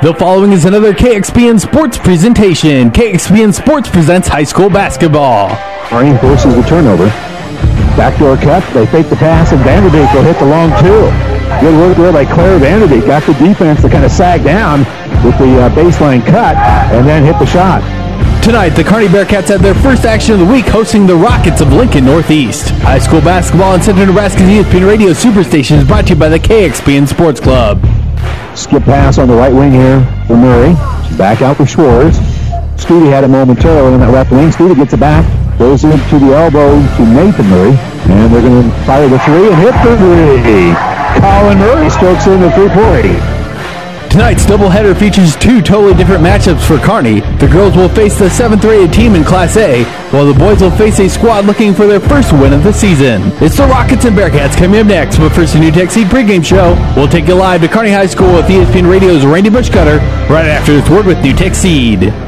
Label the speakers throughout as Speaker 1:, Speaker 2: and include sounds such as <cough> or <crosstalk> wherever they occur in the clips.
Speaker 1: The following is another KXPN Sports presentation. KXPN Sports presents high school basketball.
Speaker 2: Marine forces the turnover. Backdoor cut. They fake the pass, and Vanderbeek will hit the long two. Good work there by Claire Vanderbeek. Got the defense to kind of sag down with the uh, baseline cut, and then hit the shot.
Speaker 1: Tonight, the Kearney Bearcats have their first action of the week hosting the Rockets of Lincoln Northeast. High school basketball on Central Nebraska's ESPN Radio Superstation is brought to you by the KXPN Sports Club.
Speaker 2: Skip pass on the right wing here for Murray. Back out for Schwartz. Studi had it momentarily on that left wing. Studi gets it back. Goes into the elbow to Nathan Murray. And they're going to fire the three and hit the three. Colin Murray strokes in the three-point.
Speaker 1: Tonight's doubleheader features two totally different matchups for Kearney. The girls will face the 7th rated team in Class A, while the boys will face a squad looking for their first win of the season. It's the Rockets and Bearcats coming up next, but first a NuTech Seed pregame show. We'll take you live to Kearney High School with ESPN Radio's Randy Bushcutter right after this word with NuTech Seed.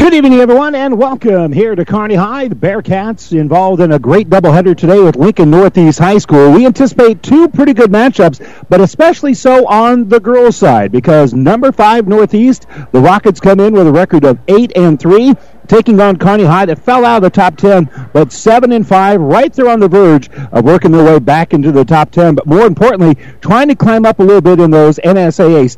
Speaker 2: Good evening, everyone, and welcome here to Kearney High. The Bearcats involved in a great doubleheader today with Lincoln Northeast High School. We anticipate two pretty good matchups, but especially so on the girls' side because number five Northeast, the Rockets come in with a record of eight and three taking on Kearney High that fell out of the top 10, but 7 and 5, right there on the verge of working their way back into the top 10. But more importantly, trying to climb up a little bit in those NSAA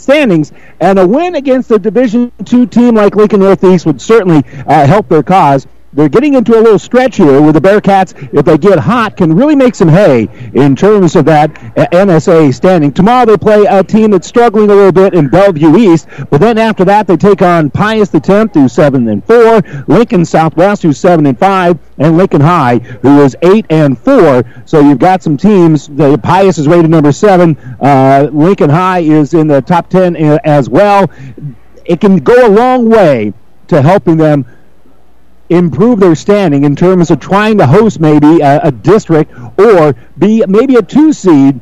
Speaker 2: standings. And a win against a Division two team like Lincoln Northeast would certainly uh, help their cause they're getting into a little stretch here where the Bearcats, if they get hot, can really make some hay in terms of that NSA standing. Tomorrow they play a team that's struggling a little bit in Bellevue East, but then after that they take on Pius the 10th, who's seven and four, Lincoln Southwest, who's seven and five, and Lincoln High, who is eight and four. So you've got some teams. The Pius is rated number seven. Uh, Lincoln High is in the top ten uh, as well. It can go a long way to helping them improve their standing in terms of trying to host maybe a, a district or be maybe a two seed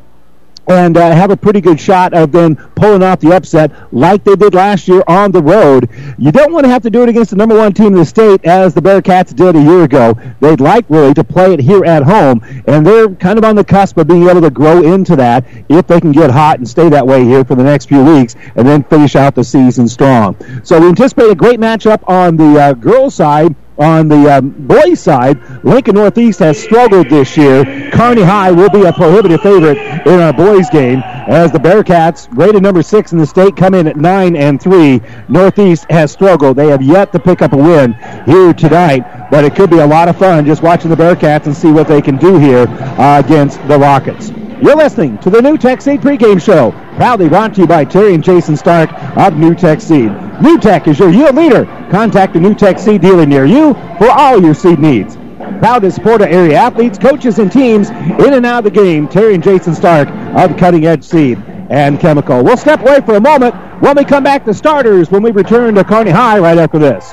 Speaker 2: and uh, have a pretty good shot of then pulling off the upset like they did last year on the road. You don't want to have to do it against the number one team in the state as the Bearcats did a year ago. They'd like really to play it here at home, and they're kind of on the cusp of being able to grow into that if they can get hot and stay that way here for the next few weeks and then finish out the season strong. So we anticipate a great matchup on the uh, girls' side on the um, boys' side, Lincoln Northeast has struggled this year. Kearney High will be a prohibitive favorite in our boys' game as the Bearcats, rated number six in the state, come in at nine and three. Northeast has struggled. They have yet to pick up a win here tonight, but it could be a lot of fun just watching the Bearcats and see what they can do here uh, against the Rockets. You're listening to the NuTech Seed pregame show, proudly brought to you by Terry and Jason Stark of NuTech Seed. NuTech is your yield leader. Contact a NuTech Seed dealer near you for all your seed needs. Proud to support our area athletes, coaches, and teams in and out of the game. Terry and Jason Stark of Cutting Edge Seed and Chemical. We'll step away for a moment when we come back to starters when we return to Kearney High right after this.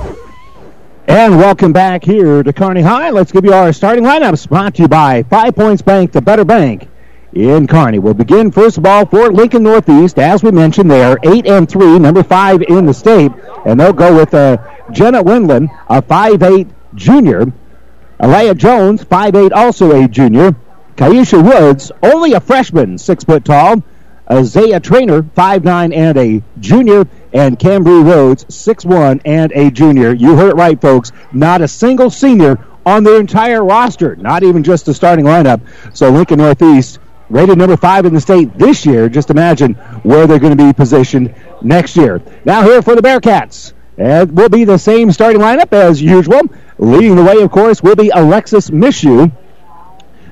Speaker 2: And welcome back here to Kearney High. Let's give you our starting lineups brought to you by Five Points Bank, the better bank in Kearney. We'll begin first of all for Lincoln Northeast. As we mentioned, they are eight and three, number five in the state, and they'll go with uh, Jenna Wendland, a five-eight junior. Alea Jones, five-eight, also a junior. Kaisha Woods, only a freshman, six foot tall. Isaiah Trainer, five nine and a junior, and Cambry Rhodes, six one and a junior. You heard it right, folks. Not a single senior on their entire roster, not even just the starting lineup. So Lincoln Northeast rated number five in the state this year. Just imagine where they're going to be positioned next year. Now here for the Bearcats. It will be the same starting lineup as usual. Leading the way, of course, will be Alexis Mishu.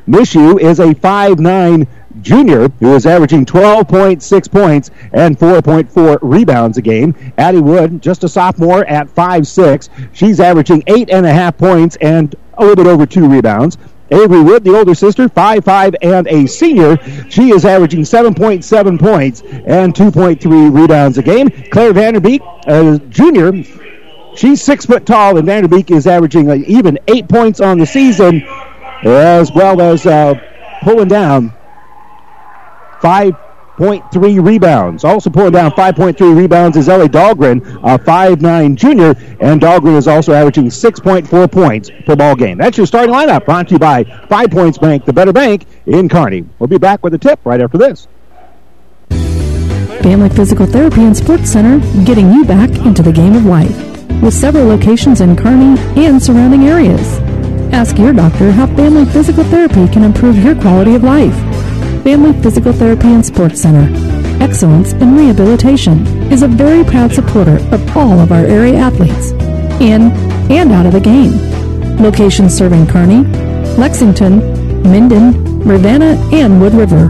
Speaker 2: Mishu is a five-nine junior who is averaging 12.6 points and 4.4 rebounds a game. Addie Wood, just a sophomore at 5'6". She's averaging 8.5 points and a little bit over two rebounds. Avery Wood, the older sister, 5'5 and a senior. She is averaging 7.7 points and 2.3 rebounds a game. Claire Vanderbeek, a junior, she's six foot tall, and Vanderbeek is averaging uh, even eight points on the season, as well as uh, pulling down 5.3 rebounds. Also pulling down 5.3 rebounds is Ellie Dahlgren, a 5'9 junior, and Dahlgren is also averaging 6.4 points per ball game. That's your starting lineup, brought to you by Five Points Bank, the better bank in Kearney. We'll be back with a tip right after this.
Speaker 3: Family Physical Therapy and Sports Center, getting you back into the game of life. With several locations in Kearney and surrounding areas. Ask your doctor how Family Physical Therapy can improve your quality of life. Family Physical Therapy and Sports Center. Excellence in Rehabilitation is a very proud supporter of all of our area athletes, in and out of the game. Locations serving Kearney, Lexington, Minden, Ravenna, and Wood River.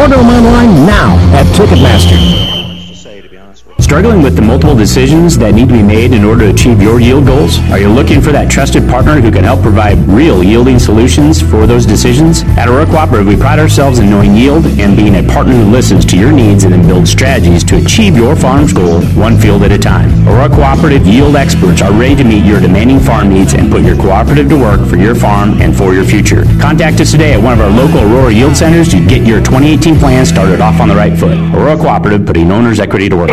Speaker 4: Order them online now at Ticketmaster.
Speaker 5: Struggling with the multiple decisions that need to be made in order to achieve your yield goals? Are you looking for that trusted partner who can help provide real yielding solutions for those decisions? At Aurora Cooperative, we pride ourselves in knowing yield and being a partner who listens to your needs and then builds strategies to achieve your farm's goal one field at a time. Aurora Cooperative yield experts are ready to meet your demanding farm needs and put your cooperative to work for your farm and for your future. Contact us today at one of our local Aurora Yield Centers to get your 2018 plan started off on the right foot. Aurora Cooperative, putting owner's equity to work.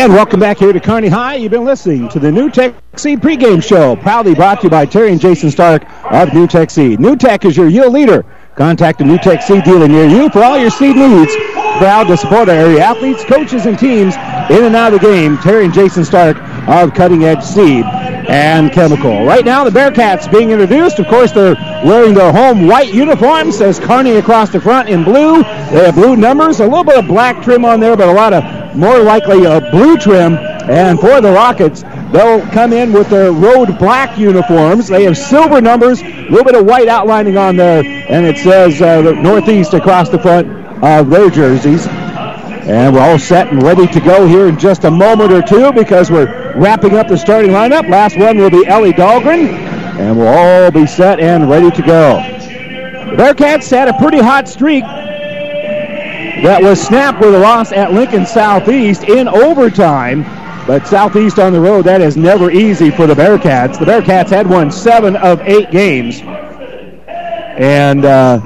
Speaker 2: And welcome back here to Kearney High. You've been listening to the NuTech Seed pregame show, proudly brought to you by Terry and Jason Stark of NuTech Seed. NuTech is your yield leader. Contact a NuTech Seed dealer near you for all your seed needs. Proud to support our area athletes, coaches, and teams in and out of the game. Terry and Jason Stark of Cutting Edge Seed and Chemical. Right now, the Bearcats being introduced. Of course, they're wearing their home white uniforms. Says Kearney across the front in blue. They have blue numbers, a little bit of black trim on there, but a lot of more likely a blue trim. And for the Rockets, they'll come in with their road black uniforms. They have silver numbers, a little bit of white outlining on there, and it says uh, Northeast across the front of their jerseys. And we're all set and ready to go here in just a moment or two because we're wrapping up the starting lineup. Last one will be Ellie Dahlgren, and we'll all be set and ready to go. The Bearcats had a pretty hot streak that was snapped with a loss at Lincoln Southeast in overtime. But Southeast on the road, that is never easy for the Bearcats. The Bearcats had won seven of eight games. And uh,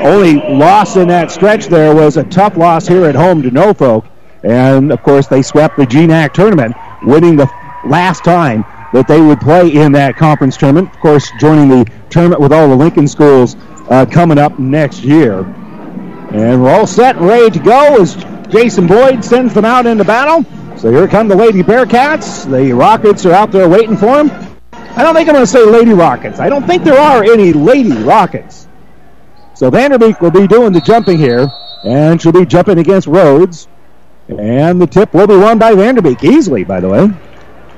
Speaker 2: only loss in that stretch there was a tough loss here at home to Norfolk. And, of course, they swept the GNAC tournament, winning the last time that they would play in that conference tournament. Of course, joining the tournament with all the Lincoln schools uh, coming up next year. And we're all set and ready to go as Jason Boyd sends them out into battle. So here come the Lady Bearcats. The Rockets are out there waiting for them. I don't think I'm going to say Lady Rockets. I don't think there are any Lady Rockets. So Vanderbeek will be doing the jumping here, and she'll be jumping against Rhodes. And the tip will be won by Vanderbeek, easily, by the way.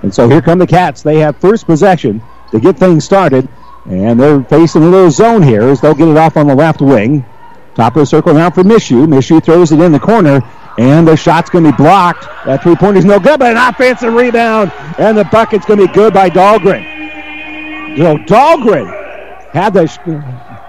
Speaker 2: And so here come the Cats. They have first possession to get things started. And they're facing a little zone here as they'll get it off on the left wing. Top of the circle now for Mishu. Mishu throws it in the corner, and the shot's going to be blocked. That three pointer's no good, but an offensive rebound, and the bucket's going to be good by Dahlgren. Know, Dahlgren had the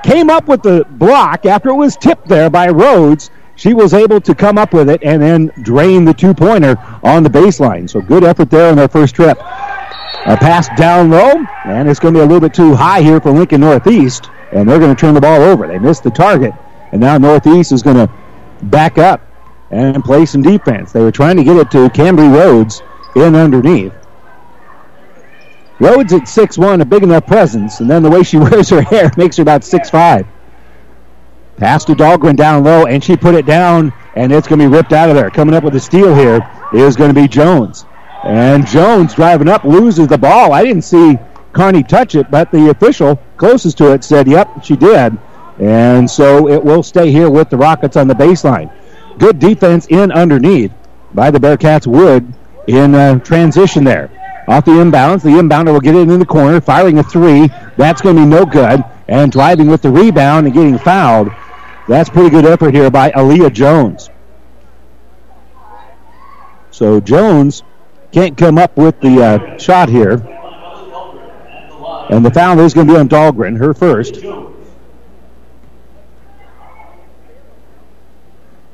Speaker 2: came up with the block after it was tipped there by Rhodes. She was able to come up with it and then drain the two pointer on the baseline. So good effort there on their first trip. A pass down low, and it's going to be a little bit too high here for Lincoln Northeast, and they're going to turn the ball over. They missed the target, and now Northeast is going to back up and play some defense. They were trying to get it to Cambry Rhodes in underneath. Rhodes at 6'1", a big enough presence, and then the way she <laughs> wears her hair makes her about 6'5". Pass to Dahlgren down low, and she put it down, and it's going to be ripped out of there. Coming up with a steal here is going to be Jones. And Jones driving up loses the ball. I didn't see Kearney touch it, but the official closest to it said, yep, she did. And so it will stay here with the Rockets on the baseline. Good defense in underneath by the Bearcats Wood in uh, transition there. Off the inbounds, the inbounder will get it in the corner, firing a three. That's going to be no good. And driving with the rebound and getting fouled. That's pretty good effort here by Aaliyah Jones. So Jones can't come up with the uh, shot here. And the foul is going to be on Dahlgren, her first.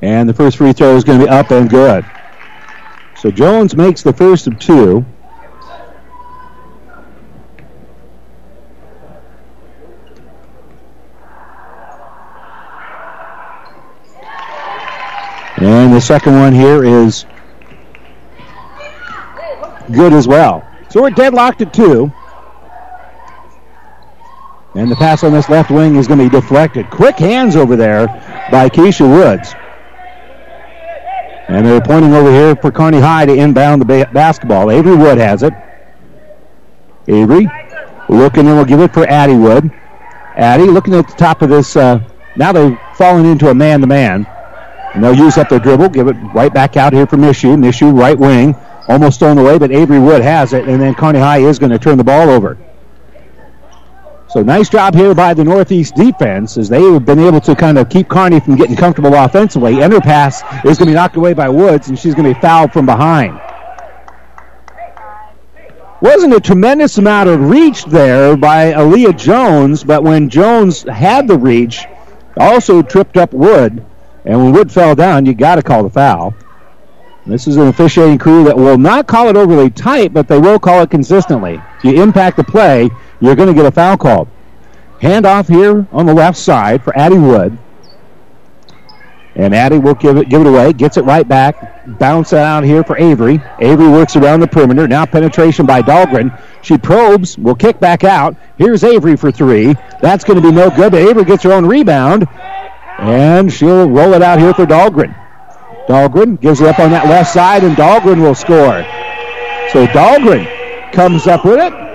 Speaker 2: And the first free throw is going to be up and good. So Jones makes the first of two. And the second one here is good as well. So we're deadlocked at two. And the pass on this left wing is going to be deflected. Quick hands over there by Keisha Woods. And they're pointing over here for Kearney High to inbound the ba- basketball. Avery Wood has it. Avery looking and we'll give it for Addie Wood. Addie looking at the top of this. Uh, now they've fallen into a man-to-man. And they'll use up their dribble, give it right back out here for Mishu. Mishu, right wing, almost stolen away, but Avery Wood has it, and then Kearney High is going to turn the ball over. So nice job here by the Northeast defense as they have been able to kind of keep Kearney from getting comfortable offensively. And her pass is going to be knocked away by Woods, and she's going to be fouled from behind. Wasn't a tremendous amount of reach there by Aaliyah Jones, but when Jones had the reach, also tripped up Wood. And when Wood fell down, you got to call the foul. This is an officiating crew that will not call it overly tight, but they will call it consistently. If you impact the play, you're going to get a foul called. Handoff here on the left side for Addie Wood. And Addie will give it give it away, gets it right back, bounce it out here for Avery. Avery works around the perimeter. Now penetration by Dahlgren. She probes, will kick back out. Here's Avery for three. That's going to be no good, but Avery gets her own rebound. And she'll roll it out here for Dahlgren. Dahlgren gives it up on that left side, and Dahlgren will score. So Dahlgren comes up with it.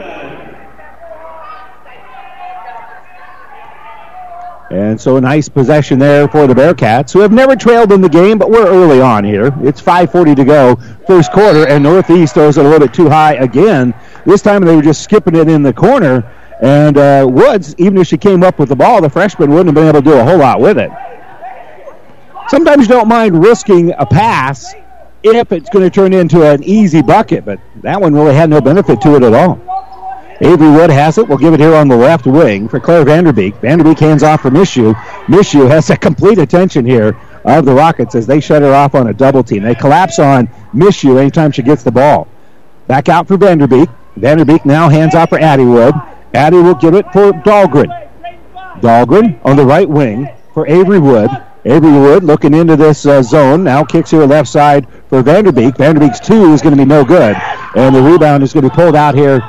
Speaker 2: And so a nice possession there for the Bearcats, who have never trailed in the game, but we're early on here. It's 5.40 to go, first quarter, and Northeast throws it a little bit too high again. This time they were just skipping it in the corner, and uh, Woods, even if she came up with the ball, the freshman wouldn't have been able to do a whole lot with it. Sometimes you don't mind risking a pass if it's going to turn into an easy bucket, but that one really had no benefit to it at all. Avery Wood has it. We'll give it here on the left wing for Claire Vanderbeek. Vanderbeek hands off for Mishu. Mishu has a complete attention here of the Rockets as they shut her off on a double team. They collapse on Mishu anytime she gets the ball. Back out for Vanderbeek. Vanderbeek now hands off for Addie Wood. Addie will give it for Dahlgren. Dahlgren on the right wing for Avery Wood. Avery Wood looking into this uh, zone. Now kicks here left side for Vanderbeek. Vanderbeek's two is going to be no good. And the rebound is going to be pulled out here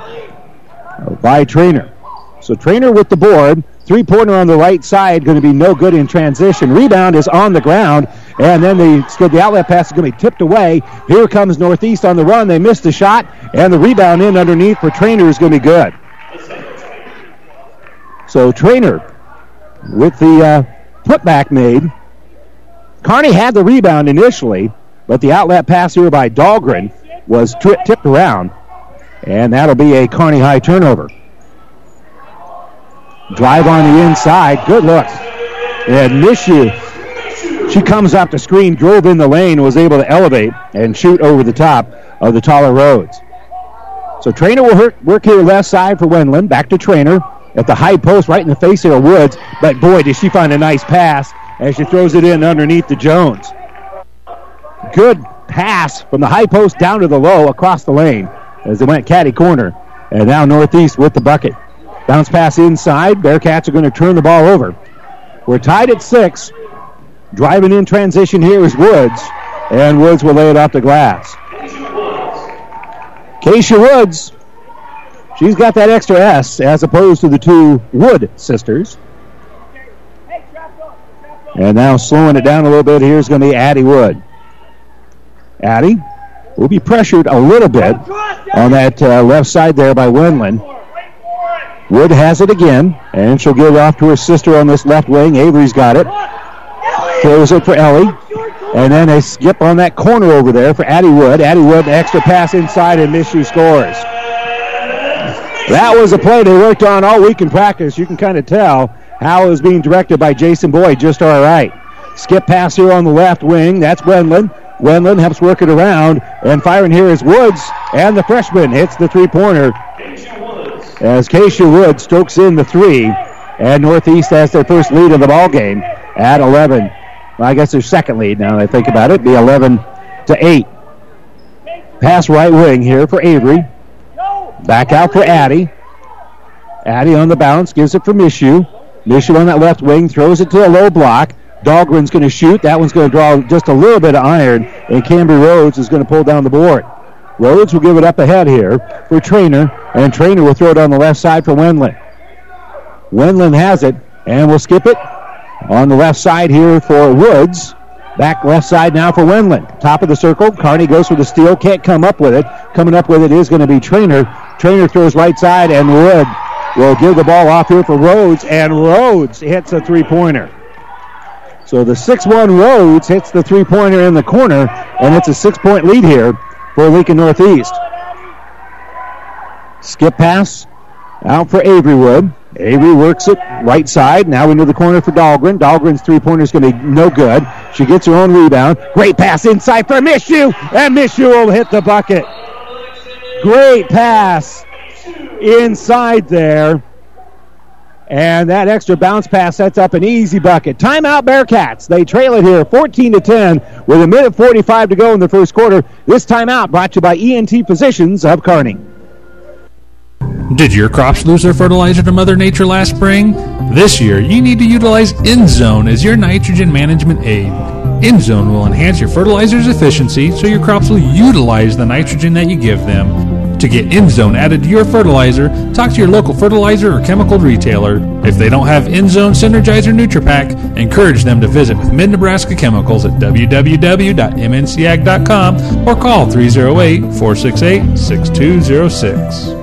Speaker 2: by Trainer. So Trainer with the board. Three pointer on the right side, going to be no good in transition. Rebound is on the ground, and then the, the outlet pass is going to be tipped away. Here comes Northeast on the run. They missed the shot, and the rebound in underneath for Trainer is going to be good. So Trainer with the uh, putback made. Kearney had the rebound initially, but the outlet pass here by Dahlgren was tri- tipped around, and that'll be a Kearney High turnover. Drive on the inside. Good look. And Mishu, she comes up the screen, drove in the lane, was able to elevate and shoot over the top of the taller Rhodes. So Trainer will hurt, work here left side for Wendland. Back to Trainer at the high post right in the face of Woods. But boy, did she find a nice pass as she throws it in underneath the Jones. Good pass from the high post down to the low across the lane as they went caddy corner. And now Northeast with the bucket. Bounce pass inside. Bearcats are going to turn the ball over. We're tied at six. Driving in transition here is Woods. And Woods will lay it off the glass. Keisha Woods. She's got that extra S as opposed to the two Wood sisters. And now slowing it down a little bit here is going to be Addie Wood. Addie will be pressured a little bit on that uh, left side there by Wendland. Wood has it again, and she'll give it off to her sister on this left wing. Avery's got it. Throws it for Ellie. And then a skip on that corner over there for Addie Wood. Addie Wood, extra pass inside, and Mishu scores. That was a play they worked on all week in practice. You can kind of tell how it was being directed by Jason Boyd just all right. Skip pass here on the left wing. That's Wendland. Wendland helps work it around. And firing here is Woods. And the freshman hits the three pointer as Keisha Wood strokes in the three. And Northeast has their first lead of the ball game at 11. Well, I guess their second lead now that I think about it. Be 11 to 8. Pass right wing here for Avery. Back out for Addie. Addie on the bounce, gives it for Mishu. Mishu on that left wing, throws it to a low block. Dahlgren's going to shoot. That one's going to draw just a little bit of iron, and Cambry Rhodes is going to pull down the board. Rhodes will give it up ahead here for Trainer, and Trainer will throw it on the left side for Wendland. Wendland has it, and will skip it on the left side here for Woods. Back left side now for Wendland. Top of the circle. Kearney goes for the steal. Can't come up with it. Coming up with it is going to be Trainer. Trainer throws right side, and Wood will give the ball off here for Rhodes, and Rhodes hits a three-pointer. So the 6-1 Rhodes hits the three-pointer in the corner, and it's a six-point lead here for Lincoln Northeast. Skip pass out for Avery Wood. Avery works it right side. Now into the corner for Dahlgren. Dahlgren's three pointer is going to be no good. She gets her own rebound. Great pass inside for Mishu, and Mishu will hit the bucket. Great pass inside there. And that extra bounce pass sets up an easy bucket. Timeout Bearcats. They trail it here 14 to 10 with a minute 45 to go in the first quarter. This timeout brought to you by ENT Physicians of Kearney.
Speaker 6: Did your crops lose their fertilizer to Mother Nature last spring? This year, you need to utilize InZone as your nitrogen management aid. InZone will enhance your fertilizer's efficiency so your crops will utilize the nitrogen that you give them. To get InZone added to your fertilizer, talk to your local fertilizer or chemical retailer. If they don't have InZone Synergizer NutriPack, encourage them to visit with Mid-Nebraska Chemicals at www.mncag.com or call 308-468-6206.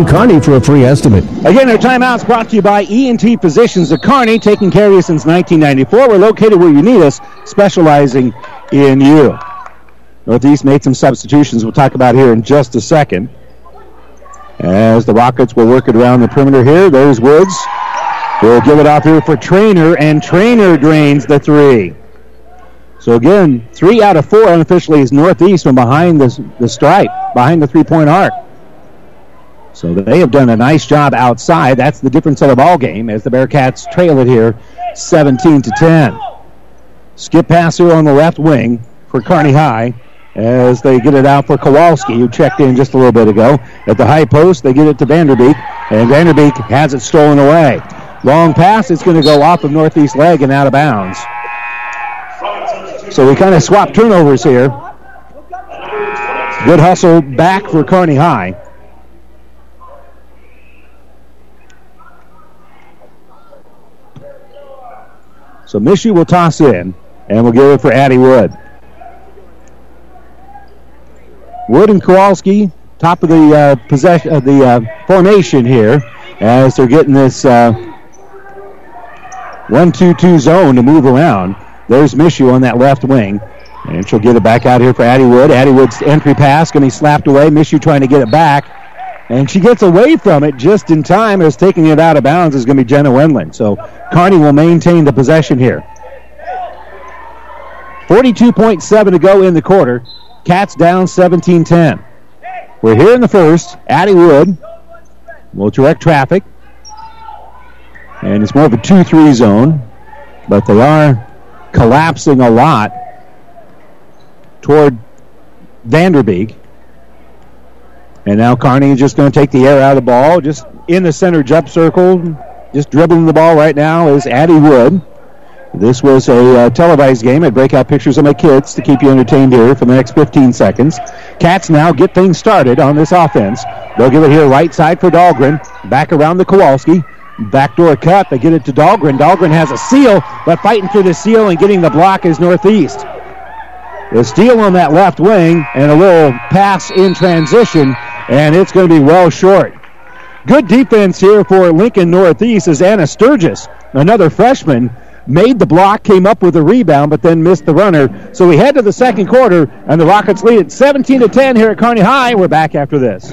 Speaker 4: Kearney for a free estimate.
Speaker 2: Again, our timeout's brought to you by ENT Physicians of Kearney, taking care of you since 1994. We're located where you need us, specializing in you. Northeast made some substitutions we'll talk about here in just a second. As the Rockets will work it around the perimeter here, there's Woods. We'll give it off here for Trainer, and Trainer drains the three. So again, three out of four unofficially is Northeast from behind the, the stripe, behind the three-point arc. So they have done a nice job outside. That's the difference of the ball game as the Bearcats trail it here 17 to 10. Skip pass here on the left wing for Kearney High as they get it out for Kowalski, who checked in just a little bit ago. At the high post, they get it to Vanderbeek, and Vanderbeek has it stolen away. Long pass, it's going to go off of northeast leg and out of bounds. So we kind of swap turnovers here. Good hustle back for Kearney High. So Mishu will toss in, and we'll give it for Addie Wood. Wood and Kowalski, top of the uh, possession of the uh, formation here, as they're getting this uh, one-two-two zone to move around. There's Mishu on that left wing. And she'll get it back out here for Addie Wood. Addie Wood's entry pass going to be slapped away. Mishu trying to get it back. And she gets away from it just in time as taking it out of bounds is going to be Jenna Wendland. So Kearney will maintain the possession here. 42.7 to go in the quarter. Cats down 17-10. We're here in the first. Addie Wood will direct traffic. And it's more of a 2-3 zone. But they are collapsing a lot toward Vanderbeek. And now Kearney is just going to take the air out of the ball. Just in the center jump circle. Just dribbling the ball right now is Addie Wood. This was a uh, televised game. I break out pictures of my kids to keep you entertained here for the next 15 seconds. Cats now get things started on this offense. They'll give it here right side for Dahlgren. Back around the Kowalski. Backdoor cut. They get it to Dahlgren. Dahlgren has a seal, but fighting for the seal and getting the block is Northeast. The steal on that left wing and a little pass in transition, and it's going to be well short. Good defense here for Lincoln Northeast as Anna Sturgis, another freshman, made the block, came up with a rebound, but then missed the runner. So we head to the second quarter, and the Rockets lead at 17 to 10 here at Kearney High. We're back after this.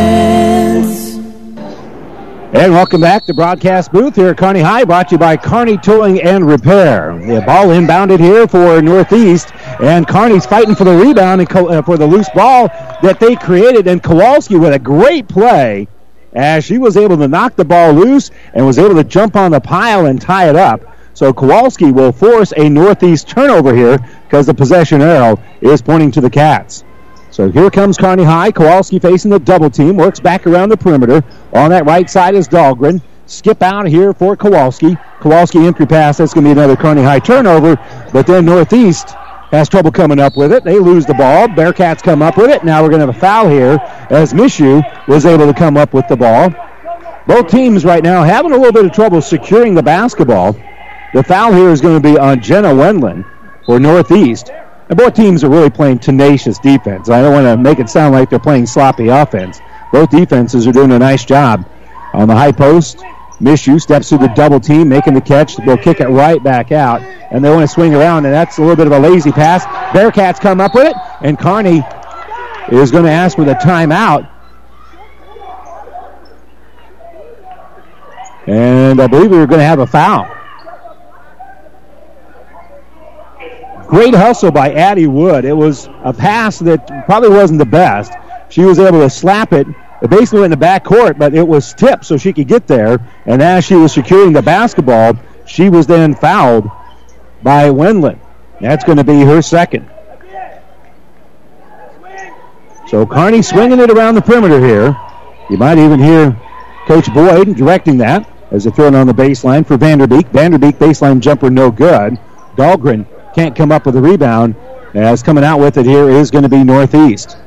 Speaker 2: And welcome back to broadcast booth here at Kearney High, brought to you by Kearney Towing and Repair. The ball inbounded here for Northeast, and Kearney's fighting for the rebound and uh, for the loose ball that they created. And Kowalski with a great play as she was able to knock the ball loose and was able to jump on the pile and tie it up. So Kowalski will force a Northeast turnover here because the possession arrow is pointing to the Cats. So here comes Kearney High. Kowalski facing the double team. Works back around the perimeter. On that right side is Dahlgren. Skip out here for Kowalski. Kowalski entry pass. That's going to be another Kearney High turnover. But then Northeast has trouble coming up with it. They lose the ball. Bearcats come up with it. Now we're going to have a foul here as Mishu was able to come up with the ball. Both teams right now having a little bit of trouble securing the basketball. The foul here is going to be on Jenna Wendland for Northeast. And both teams are really playing tenacious defense. I don't want to make it sound like they're playing sloppy offense. Both defenses are doing a nice job. On the high post, Mishu steps through the double team, making the catch. They'll kick it right back out. And they want to swing around, and that's a little bit of a lazy pass. Bearcats come up with it, and Kearney is going to ask for the timeout. And I believe we were going to have a foul. Great hustle by Addie Wood. It was a pass that probably wasn't the best. She was able to slap it. It basically went in the back court, but it was tipped so she could get there. And as she was securing the basketball, she was then fouled by Wendland. That's going to be her second. So Kearney swinging it around the perimeter here. You might even hear Coach Boyd directing that. as they throw it on the baseline for Vanderbeek. Vanderbeek baseline jumper no good. Dahlgren can't come up with a rebound. As coming out with it here is going to be Northeast.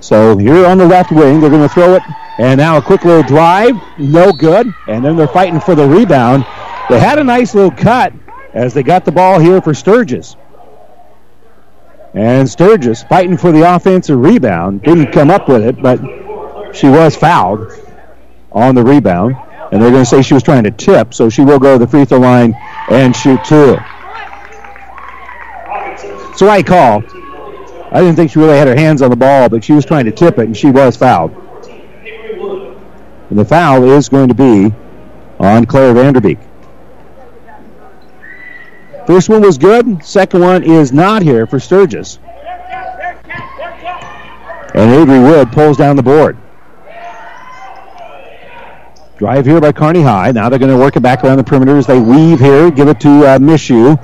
Speaker 2: So here on the left wing, they're going to throw it. And now a quick little drive, no good. And then they're fighting for the rebound. They had a nice little cut as they got the ball here for Sturgis. And Sturgis fighting for the offensive rebound. Didn't come up with it, but she was fouled on the rebound. And they're going to say she was trying to tip, so she will go to the free throw line and shoot two. The right call. I didn't think she really had her hands on the ball, but she was trying to tip it, and she was fouled. And the foul is going to be on Claire Vanderbeek. First one was good. Second one is not here for Sturgis. And Avery Wood pulls down the board. Drive here by Kearney High. Now they're going to work it back around the perimeter as they weave here. Give it to uh, Mishu.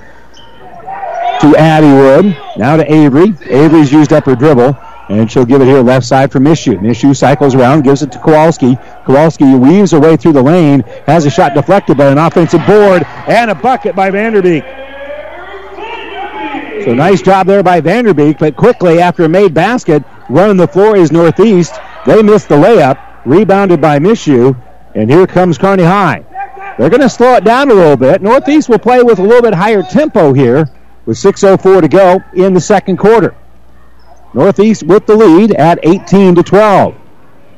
Speaker 2: To Addie Wood. Now to Avery. Avery's used up her dribble. And she'll give it here left side for Mishu. Mishu cycles around, gives it to Kowalski. Kowalski weaves her way through the lane, has a shot deflected by an offensive board, and a bucket by Vanderbeek. So nice job there by Vanderbeek, but quickly after a made basket, running the floor is Northeast. They missed the layup, rebounded by Mishu, and here comes Kearney High. They're going to slow it down a little bit. Northeast will play with a little bit higher tempo here with 6.04 to go in the second quarter. Northeast with the lead at 18 to 12.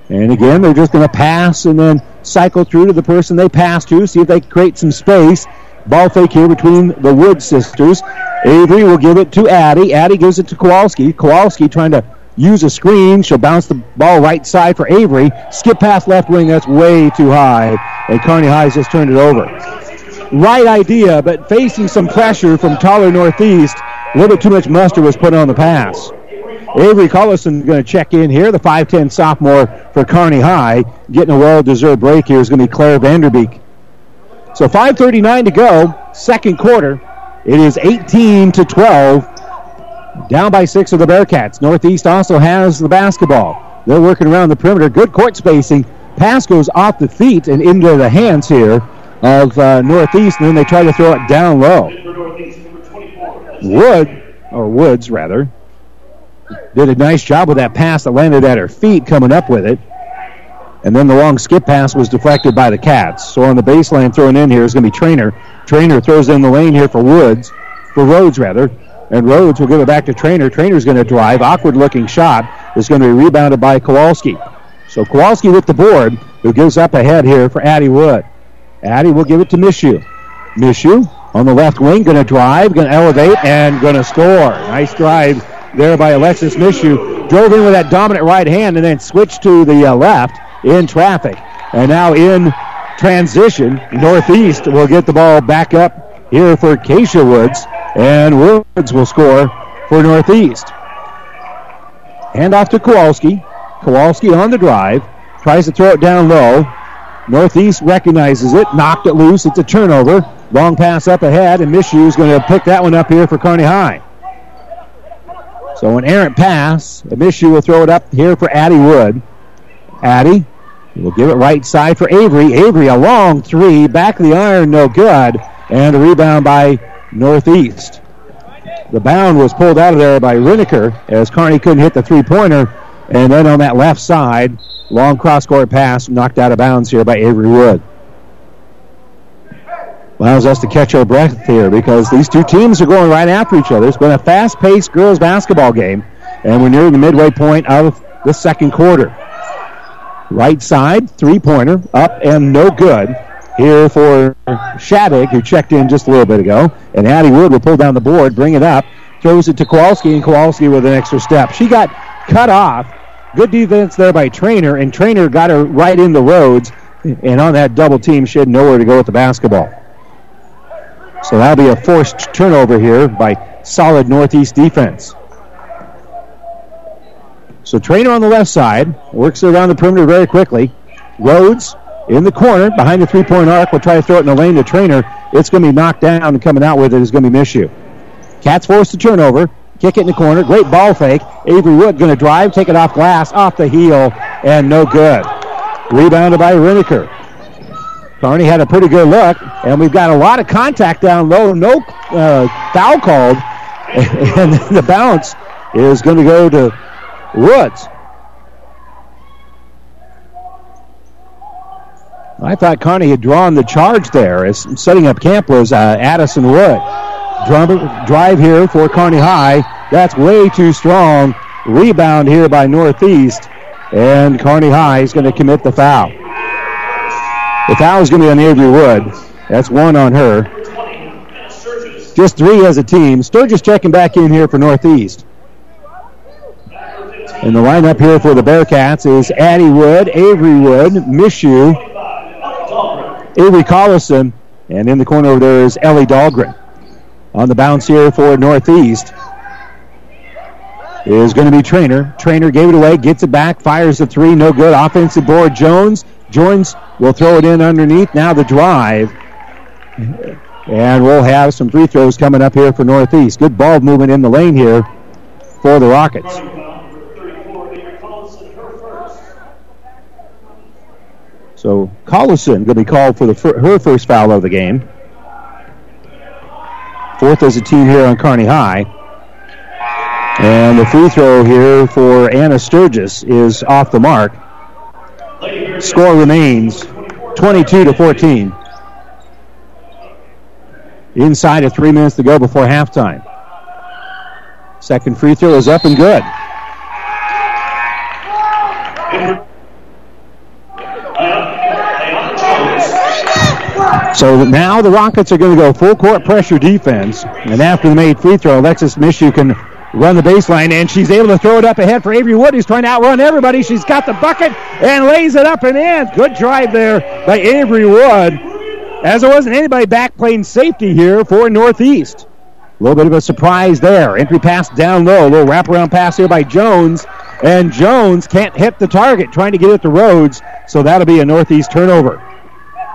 Speaker 2: And again, they're just going to pass and then cycle through to the person they pass to, see if they create some space. Ball fake here between the Wood sisters. Avery will give it to Addie. Addie gives it to Kowalski. Kowalski trying to use a screen. She'll bounce the ball right side for Avery. Skip past left wing. That's way too high. And Kearney High's just turned it over. Right idea, but facing some pressure from taller Northeast. A little bit too much muster was put on the pass. Avery Collison going to check in here, the 5'10 sophomore for Kearney High. Getting a well deserved break here is going to be Claire Vanderbeek. So 5.39 to go, second quarter. It is 18 to 12. Down by six of the Bearcats. Northeast also has the basketball. They're working around the perimeter. Good court spacing. Pass goes off the feet and into the hands here of uh, Northeast, and then they try to throw it down low. Wood, or Woods rather, did a nice job with that pass that landed at her feet coming up with it. And then the long skip pass was deflected by the Cats. So on the baseline throwing in here is going to be Trainer. Trainer throws in the lane here for Woods, for Rhodes rather. And Rhodes will give it back to Trainer. Trainer's going to drive. Awkward looking shot is going to be rebounded by Kowalski. So Kowalski with the board, who gives up ahead here for Addie Wood. Addie will give it to Mishu. Mishu on the left wing, going to drive, going to elevate, and going to score. Nice drive there by Alexis Mishu. Drove in with that dominant right hand and then switched to the uh, left in traffic. And now in transition, Northeast will get the ball back up here for Keisha Woods, and Woods will score for Northeast. Hand off to Kowalski. Kowalski on the drive, tries to throw it down low. Northeast recognizes it, knocked it loose. It's a turnover. Long pass up ahead, and Mishu is going to pick that one up here for Kearney High. So an errant pass. Mishu will throw it up here for Addie Wood. Addie will give it right side for Avery. Avery a long three, back of the iron, no good. And a rebound by Northeast. The bound was pulled out of there by Riniker as Kearney couldn't hit the three-pointer. And then on that left side, long cross-court pass knocked out of bounds here by Avery Wood. Allows us to catch our breath here because these two teams are going right after each other. It's been a fast-paced girls basketball game, and we're nearing the midway point of the second quarter. Right side, three-pointer, up and no good here for Shattuck, who checked in just a little bit ago. And Addie Wood will pull down the board, bring it up, throws it to Kowalski, and Kowalski with an extra step. She got cut off. Good defense there by Trainer, and Trainer got her right in the roads. And on that double team, she had nowhere to go with the basketball. So that'll be a forced turnover here by solid Northeast defense. So Trainer on the left side works around the perimeter very quickly. Rhodes in the corner behind the three-point arc will try to throw it in the lane to Trainer. It's going to be knocked down and coming out with it is going to be Mishu. Cats forced the turnover. Kick it in the corner. Great ball fake. Avery Wood going to drive, take it off glass, off the heel, and no good. Rebounded by Reniker. Kearney had a pretty good look, and we've got a lot of contact down low. No uh, foul called, <laughs> and the bounce is going to go to Woods. I thought Kearney had drawn the charge there as setting up camp was uh, Addison Wood. Drive here for Kearney High. That's way too strong. Rebound here by Northeast. And Kearney High is going to commit the foul. The foul is going to be on Avery Wood. That's one on her. Just three as a team. Sturgis checking back in here for Northeast. And the lineup here for the Bearcats is Addie Wood, Avery Wood, Mishu, Avery Collison, and in the corner over there is Ellie Dahlgren. On the bounce here for Northeast is going to be Trainer. Trainer gave it away, gets it back, fires the three, no good. Offensive board, Jones. Jones will throw it in underneath. Now the drive. And we'll have some free throws coming up here for Northeast. Good ball movement in the lane here for the Rockets. So Collison going to be called for the fir- her first foul of the game. Fourth as a team here on Kearney High. And the free throw here for Anna Sturgis is off the mark. Score remains 22 to 14. Inside of three minutes to go before halftime. Second free throw is up and good. So now the Rockets are going to go full court pressure defense. And after the made free throw, Alexis Mishu can run the baseline, and she's able to throw it up ahead for Avery Wood, who's trying to outrun everybody. She's got the bucket and lays it up and in. Good drive there by Avery Wood. As there wasn't anybody back playing safety here for Northeast. A little bit of a surprise there. Entry pass down low. A little wraparound pass here by Jones. And Jones can't hit the target, trying to get it to Rhodes. So that'll be a Northeast turnover.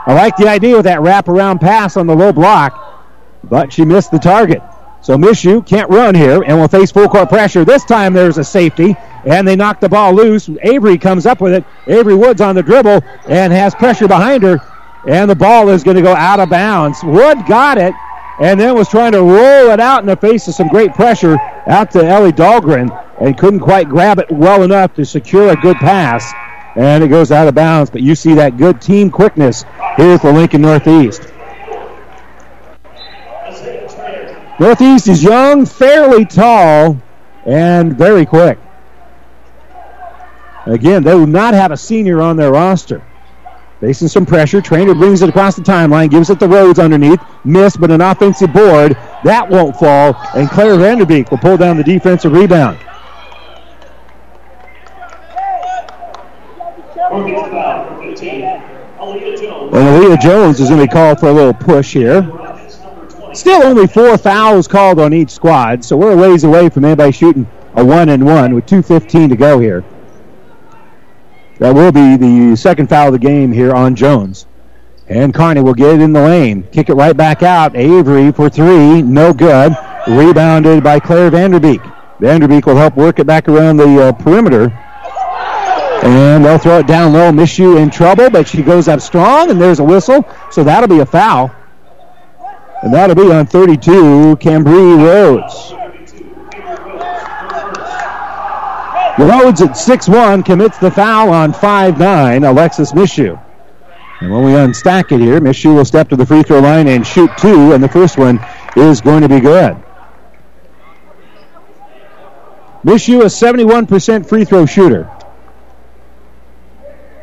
Speaker 2: I like the idea with that wraparound pass on the low block, but she missed the target. So Mishu can't run here and will face full court pressure. This time there's a safety, and they knock the ball loose. Avery comes up with it. Avery Woods on the dribble and has pressure behind her, and the ball is going to go out of bounds. Wood got it and then was trying to roll it out in the face of some great pressure out to Ellie Dahlgren and couldn't quite grab it well enough to secure a good pass. And it goes out of bounds, but you see that good team quickness here for Lincoln Northeast. Northeast is young, fairly tall, and very quick. Again, they will not have a senior on their roster. Facing some pressure, Trainer brings it across the timeline, gives it the Rhodes underneath, missed, but an offensive board. That won't fall, and Claire Vanderbeek will pull down the defensive rebound. And Aaliyah Jones is going to be called for a little push here. Still only four fouls called on each squad, so we're a ways away from anybody shooting a one and one with 2.15 to go here. That will be the second foul of the game here on Jones. And Kearney will get it in the lane. Kick it right back out. Avery for three. No good. Rebounded by Claire Vanderbeek. Vanderbeek will help work it back around the uh, perimeter. And they'll throw it down low. Mishu in trouble, but she goes up strong, and there's a whistle. So that'll be a foul. And that'll be on 32, Cambry Rhodes. Rhodes at 6-1 commits the foul on 5-9, Alexis Mishu. And when we unstack it here, Mishu will step to the free throw line and shoot two, and the first one is going to be good. Mishu, a 71% free throw shooter.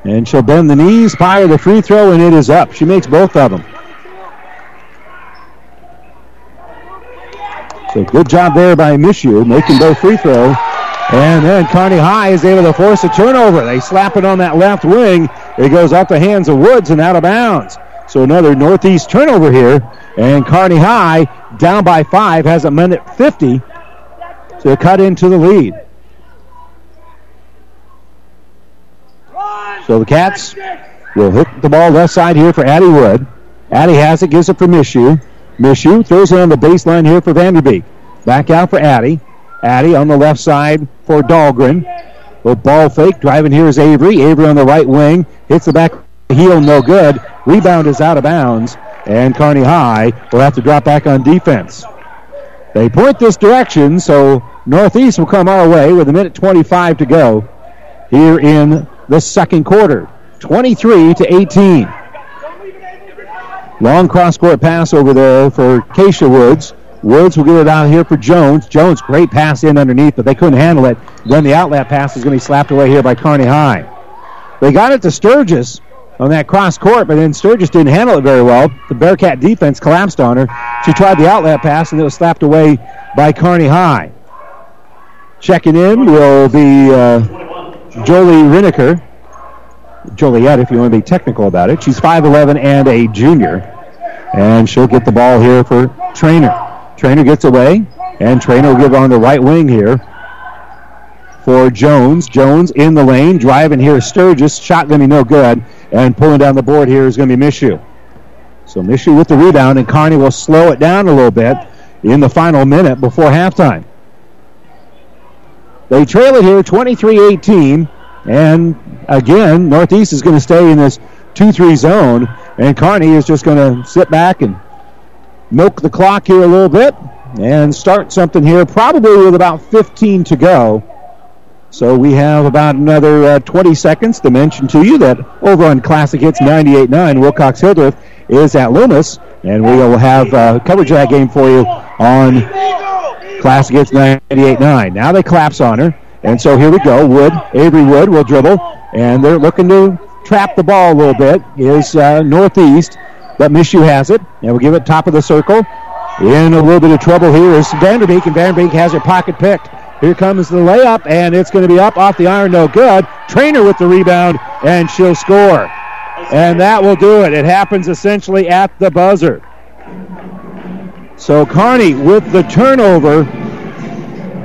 Speaker 2: And she'll bend the knees, fire the free throw, and it is up. She makes both of them. So good job there by Mishu, making both free throw. And then Kearney High is able to force a turnover. They slap it on that left wing. It goes off the hands of Woods and out of bounds. So another Northeast turnover here. And Kearney High, down by five, has a minute 50 to cut into the lead. So the Cats will hit the ball left side here for Addie Wood. Addie has it, gives it for Mishu. Mishu throws it on the baseline here for Vanderbeek. Back out for Addie. Addie on the left side for Dahlgren. Well, ball fake. Driving here is Avery. Avery on the right wing. Hits the back heel, no good. Rebound is out of bounds. And Kearney High will have to drop back on defense. They point this direction, so Northeast will come our way with a minute 25 to go here in the second quarter. 23 to 18. Long cross court pass over there for Keisha Woods. Woods will get it out here for Jones. Jones, great pass in underneath, but they couldn't handle it. Then the outlet pass is going to be slapped away here by Kearney High. They got it to Sturgis on that cross court, but then Sturgis didn't handle it very well. The Bearcat defense collapsed on her. She tried the outlet pass, and it was slapped away by Kearney High. Checking in will be uh, Jolie Riniker. Joliet, if you want to be technical about it. She's 5'11 and a junior. And she'll get the ball here for Trainer. Trainer gets away, and Trainer will give on the right wing here for Jones. Jones in the lane, driving here Sturgis. Shot going to be no good, and pulling down the board here is going to be Mishu. So Mishu with the rebound, and Kearney will slow it down a little bit in the final minute before halftime. They trail it here 23 18, and again, Northeast is going to stay in this 2 3 zone, and Kearney is just going to sit back and milk the clock here a little bit and start something here, probably with about 15 to go. So we have about another uh, 20 seconds to mention to you that over on Classic Hits 98.9, Wilcox Hildreth is at Loomis, and we will have uh, coverage of that game for you on Classic Hits 98.9. Now they collapse on her, and so here we go. Wood, Avery Wood will dribble, and they're looking to trap the ball a little bit. Is uh, Northeast but Mishu has it, and we'll give it top of the circle. In a little bit of trouble here is Vanderbeek, and Vanderbeek has her pocket picked. Here comes the layup, and it's going to be up off the iron, no good. Trainer with the rebound, and she'll score. And that will do it. It happens essentially at the buzzer. So Kearney with the turnover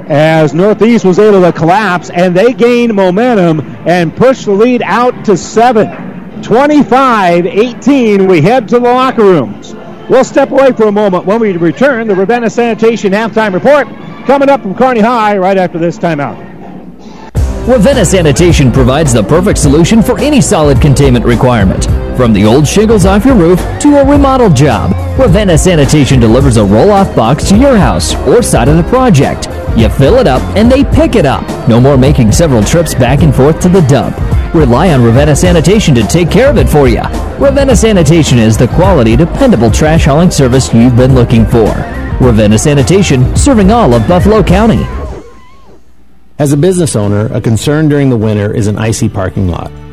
Speaker 2: as Northeast was able to collapse, and they gained momentum and push the lead out to seven. 25 18. We head to the locker rooms. We'll step away for a moment when we return. The Ravenna Sanitation halftime report coming up from Kearney High right after this timeout.
Speaker 7: Ravenna Sanitation provides the perfect solution for any solid containment requirement. From the old shingles off your roof to a remodel job, Ravenna Sanitation delivers a roll-off box to your house or side of the project. You fill it up and they pick it up. No more making several trips back and forth to the dump. Rely on Ravenna Sanitation to take care of it for you. Ravenna Sanitation is the quality, dependable trash hauling service you've been looking for. Ravenna Sanitation, serving all of Buffalo County.
Speaker 8: As a business owner, a concern during the winter is an icy parking lot.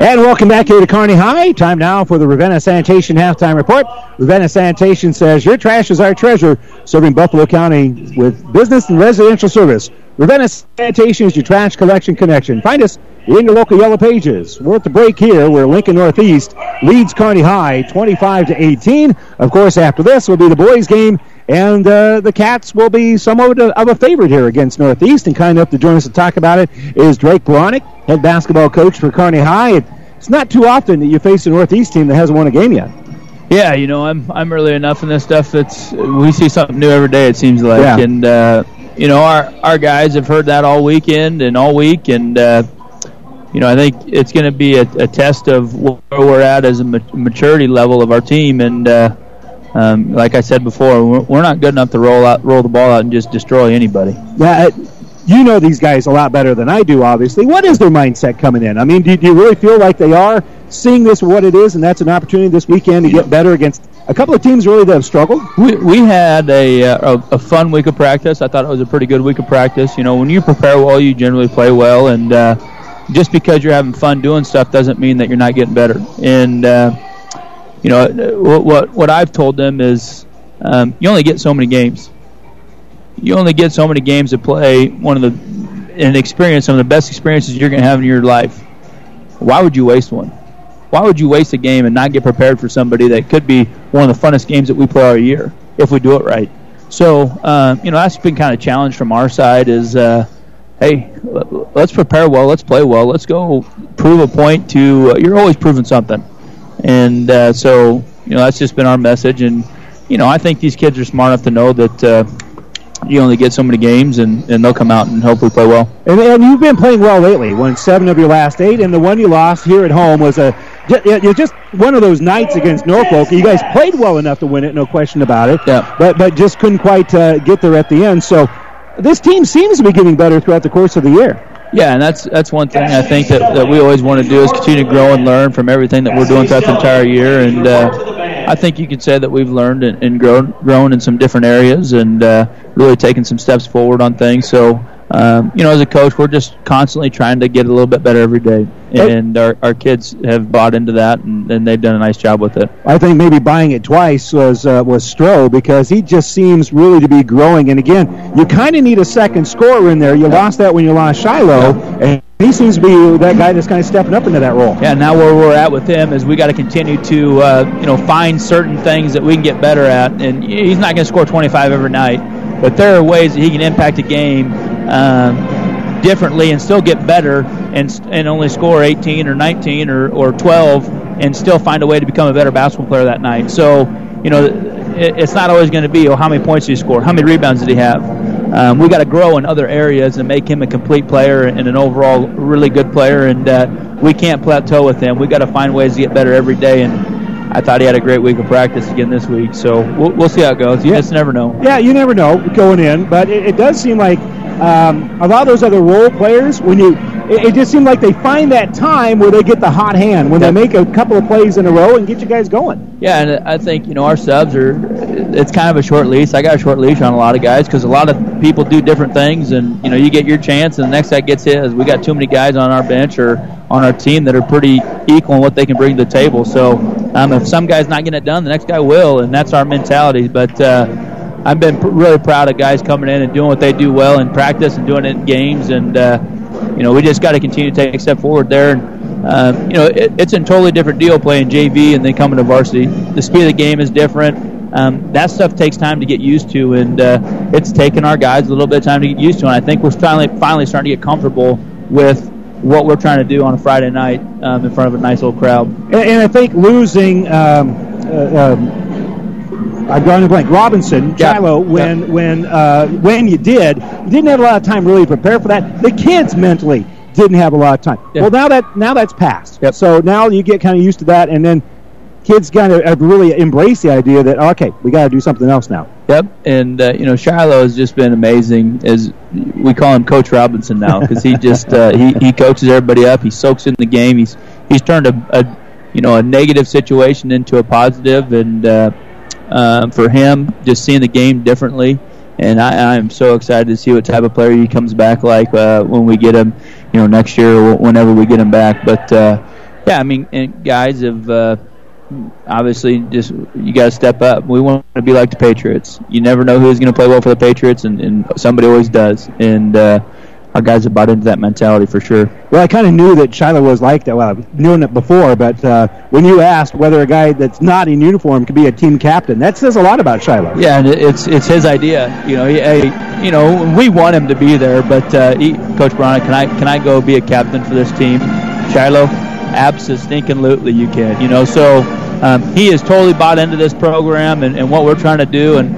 Speaker 2: And welcome back here to Kearney High. Time now for the Ravenna Sanitation halftime report. Ravenna Sanitation says your trash is our treasure, serving Buffalo County with business and residential service. Ravenna Sanitation is your trash collection connection. Find us in your local yellow pages. We're at the break here where Lincoln Northeast leads Kearney High 25 to 18. Of course, after this will be the boys' game, and uh, the Cats will be somewhat of a favorite here against Northeast. And kind enough to join us to talk about it is Drake Bronick, head basketball coach for Kearney High. It's not too often that you face a Northeast team that hasn't won a game yet.
Speaker 9: Yeah, you know, I'm I'm early enough in this stuff. It's we see something new every day. It seems like,
Speaker 2: Yeah.
Speaker 9: and uh, you know, our our guys have heard that all weekend and all week, and uh, you know, I think it's going to be a, a test of where we're at as a ma- maturity level of our team. And uh, um, like I said before, we're, we're not good enough to roll out, roll the ball out, and just destroy anybody.
Speaker 2: Yeah, you know these guys a lot better than I do, obviously. What is their mindset coming in? I mean, do, do you really feel like they are seeing this what it is, and that's an opportunity this weekend to get better against a couple of teams really that have struggled?
Speaker 9: We, we had a, uh, a a fun week of practice. I thought it was a pretty good week of practice. You know, when you prepare well, you generally play well, and uh, just because you're having fun doing stuff doesn't mean that you're not getting better. And uh, you know, what what, what I've told them is um, you only get so many games. You only get so many games to play one of the and experience some of the best experiences you're going to have in your life. why would you waste one? Why would you waste a game and not get prepared for somebody that could be one of the funnest games that we play all year if we do it right? So, uh, you know, that's been kind of challenged from our side is, uh, hey, let's prepare well, let's play well, let's go prove a point to, uh, you're always proving something. And uh, so, you know, that's just been our message. And, you know, I think these kids are smart enough to know that uh, you only get so many games and, and they'll come out and hopefully play well.
Speaker 2: And, and you've been playing well lately. Won seven of your last eight, and the one you lost here at home was a yeah, just one of those nights against Norfolk. You guys played well enough to win it, no question about it.
Speaker 9: Yeah.
Speaker 2: But but just couldn't quite uh, get there at the end. So this team seems to be getting better throughout the course of the year.
Speaker 9: Yeah, and that's that's one thing I think that, that we always want to do is continue to grow and learn from everything that we're doing throughout the entire year. And uh, I think you could say that we've learned and, grown grown in some different areas and uh, really taken some steps forward on things. So. Um, you know, as a coach, we're just constantly trying to get a little bit better every day, and our, our kids have bought into that, and, and they've done a nice job with it.
Speaker 2: I think maybe buying it twice was uh, was Stroh because he just seems really to be growing. And again, you kind of need a second scorer in there. You lost that when you lost Shiloh, and he seems to be that guy that's kind of stepping up into that role.
Speaker 9: Yeah, now where we're at with him is we got to continue to uh, you know find certain things that we can get better at, and he's not going to score 25 every night, but there are ways that he can impact a game um, differently and still get better and and only score 18 or 19 or, or 12 and still find a way to become a better basketball player that night. So you know it, it's not always going to be oh how many points did he score, how many rebounds did he have. Um, we got to grow in other areas and make him a complete player and an overall really good player. And uh, we can't plateau with him. We've got to find ways to get better every day. And I thought he had a great week of practice again this week. So we'll, we'll see how it goes. You just never know.
Speaker 2: Yeah, you never know going in, but it, it does seem like um, a lot of those other role players, when you, it, it just seemed like they find that time where they get the hot hand when they make a couple of plays in a row and get you guys going.
Speaker 9: Yeah, and I think you know our subs are. It's kind of a short leash. I got a short leash on a lot of guys because a lot of people do different things, and you know you get your chance, and the next guy gets his. We got too many guys on our bench or on our team that are pretty equal in what they can bring to the table. So um, if some guy's not getting it done, the next guy will, and that's our mentality. But uh, I've been really proud of guys coming in and doing what they do well in practice and doing it in games, and uh, you know we just got to continue to take a step forward there. And, um, you know, it, it's a totally different deal playing JV and then coming to varsity. The speed of the game is different. Um, that stuff takes time to get used to, and uh, it's taken our guys a little bit of time to get used to. And I think we're finally finally starting to get comfortable with what we're trying to do on a Friday night um, in front of a nice old crowd.
Speaker 2: And, and I think losing, um, uh, I've gone to blank, Robinson, Shiloh, when when uh, when you did, you didn't have a lot of time really to prepare for that. The kids mentally didn't have a lot of time. Well, now that now that's passed. So now you get kind of used to that, and then kids kind of really embrace the idea that okay, we got to do something else now.
Speaker 9: Yep, and uh, you know Shiloh has just been amazing. As we call him, Coach Robinson now, because he just uh, he he coaches everybody up. He soaks in the game. He's he's turned a, a you know a negative situation into a positive, and uh, um, for him, just seeing the game differently. And I, I'm so excited to see what type of player he comes back like uh, when we get him, you know, next year or whenever we get him back. But uh, yeah, I mean, guys have. Uh, obviously just you got to step up. We want to be like the Patriots. You never know who's going to play well for the Patriots, and, and somebody always does. And uh, our guys have bought into that mentality for sure.
Speaker 2: Well, I kind of knew that Shiloh was like that. Well, I've known it before, but uh, when you asked whether a guy that's not in uniform could be a team captain, that says a lot about Shiloh.
Speaker 9: Yeah, and it's it's his idea. You know, he, you know, we want him to be there, but uh, he, Coach Brana, can I can I go be a captain for this team? Shiloh, absolutely you can. You know, so um, he is totally bought into this program and, and what we're trying to do, and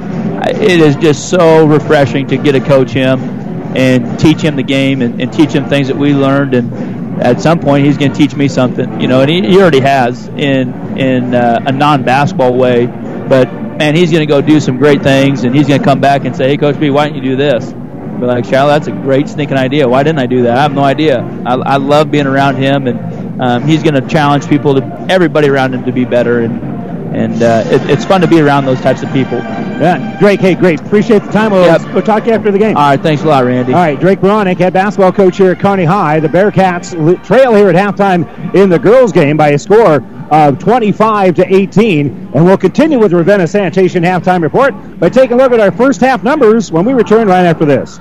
Speaker 9: it is just so refreshing to get to coach him and teach him the game and, and teach him things that we learned. And at some point he's going to teach me something you know and he, he already has in in uh, a non-basketball way. But man he's going to go do some great things and he's going to come back and say hey coach b why didn't you do this? Be like Shiloh, that's a great sneaking idea. Why didn't i do that? I have no idea. I, I love being around him and um, he's going to challenge people to everybody around him to be better and and uh, it, it's fun to be around those types of people
Speaker 2: Yeah, Drake, hey, great. Appreciate the time. We'll,
Speaker 9: Yep.
Speaker 2: we'll talk to you after the game.
Speaker 9: all right thanks a lot randy
Speaker 2: All right, Drake Bronick, head basketball coach here at Kearney High. The Bearcats trail here at halftime in the girls' game by a score of 25 to 18. And we'll continue with the Ravenna Sanitation halftime report by taking a look at our first half numbers when we return right after this.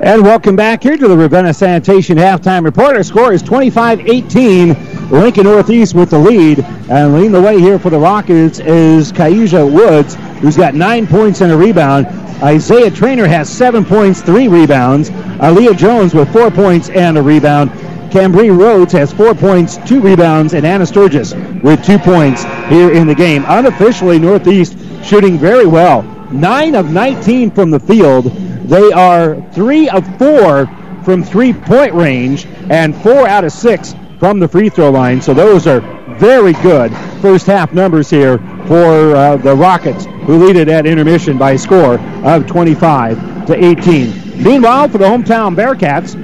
Speaker 2: And welcome back here to the Ravenna Sanitation Halftime Report. Our score is 25-18. Lincoln Northeast with the lead. And leading the way here for the Rockets is Kaija Woods, who's got nine points and a rebound. Isaiah Trainer has seven points, three rebounds. Aaliyah Jones with four points and a rebound. Cambry Rhodes has four points, two rebounds, and Anna Sturgis with two points here in the game. Unofficially, Northeast shooting very well. Nine of 19 from the field. They are three of four from three-point range and four out of six from the free throw line. So those are very good first half numbers here for uh, the Rockets, who lead it at intermission by a score of 25 to 18. Meanwhile, for the hometown Bearcats,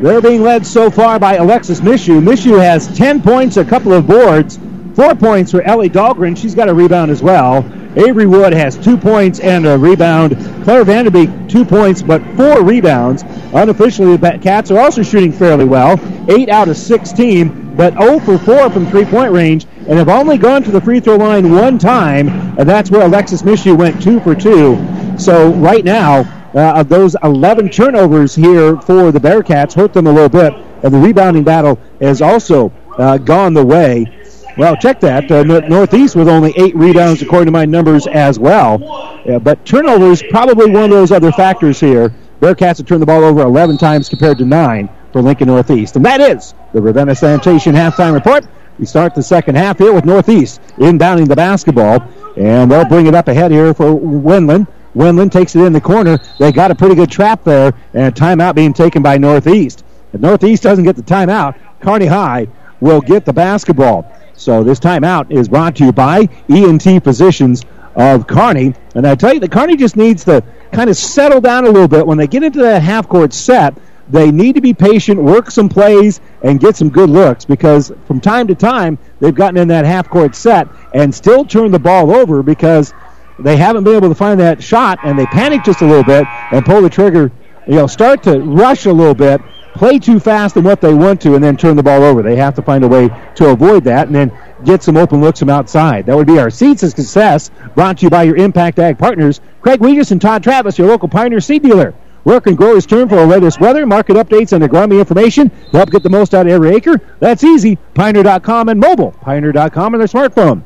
Speaker 2: they're being led so far by Alexis Mishu. Mishu has 10 points, a couple of boards, four points for Ellie Dahlgren. She's got a rebound as well. Avery Wood has two points and a rebound. Claire Vanderbeek, two points, but four rebounds. Unofficially, the Cats are also shooting fairly well. Eight out of 16, but 0 for 4 from three point range, and have only gone to the free throw line one time, and that's where Alexis Mishu went two for two. So, right now, uh, of those 11 turnovers here for the Bearcats hurt them a little bit, and the rebounding battle has also uh, gone the way well, check that. Uh, Northeast with only eight rebounds, according to my numbers as well. Yeah, but turnovers probably one of those other factors here. Bearcats have turned the ball over 11 times compared to nine for Lincoln Northeast. And that is the Ravenna Sanitation halftime report. We start the second half here with Northeast inbounding the basketball. And they'll bring it up ahead here for Wendland. Wendland takes it in the corner. They got a pretty good trap there, and a timeout being taken by Northeast. If Northeast doesn't get the timeout, Kearney High will get the basketball. So this timeout is brought to you by ENT Physicians of Kearney. And I tell you, the Kearney just needs to kind of settle down a little bit. When they get into that half-court set, they need to be patient, work some plays, and get some good looks because from time to time they've gotten in that half-court set and still turned the ball over because they haven't been able to find that shot and they panic just a little bit and pull the trigger, you know, start to rush a little bit play too fast than what they want to and then turn the ball over. They have to find a way to avoid that and then get some open looks from outside. That would be our Seeds of Success, brought to you by your Impact Ag partners, Craig Weegis and Todd Travis, your local Pioneer seed dealer. Work and grow is turn for the latest weather, market updates, and agronomy information to help get the most out of every acre. That's easy. Pioneer.com and mobile. Pioneer.com and their smartphone.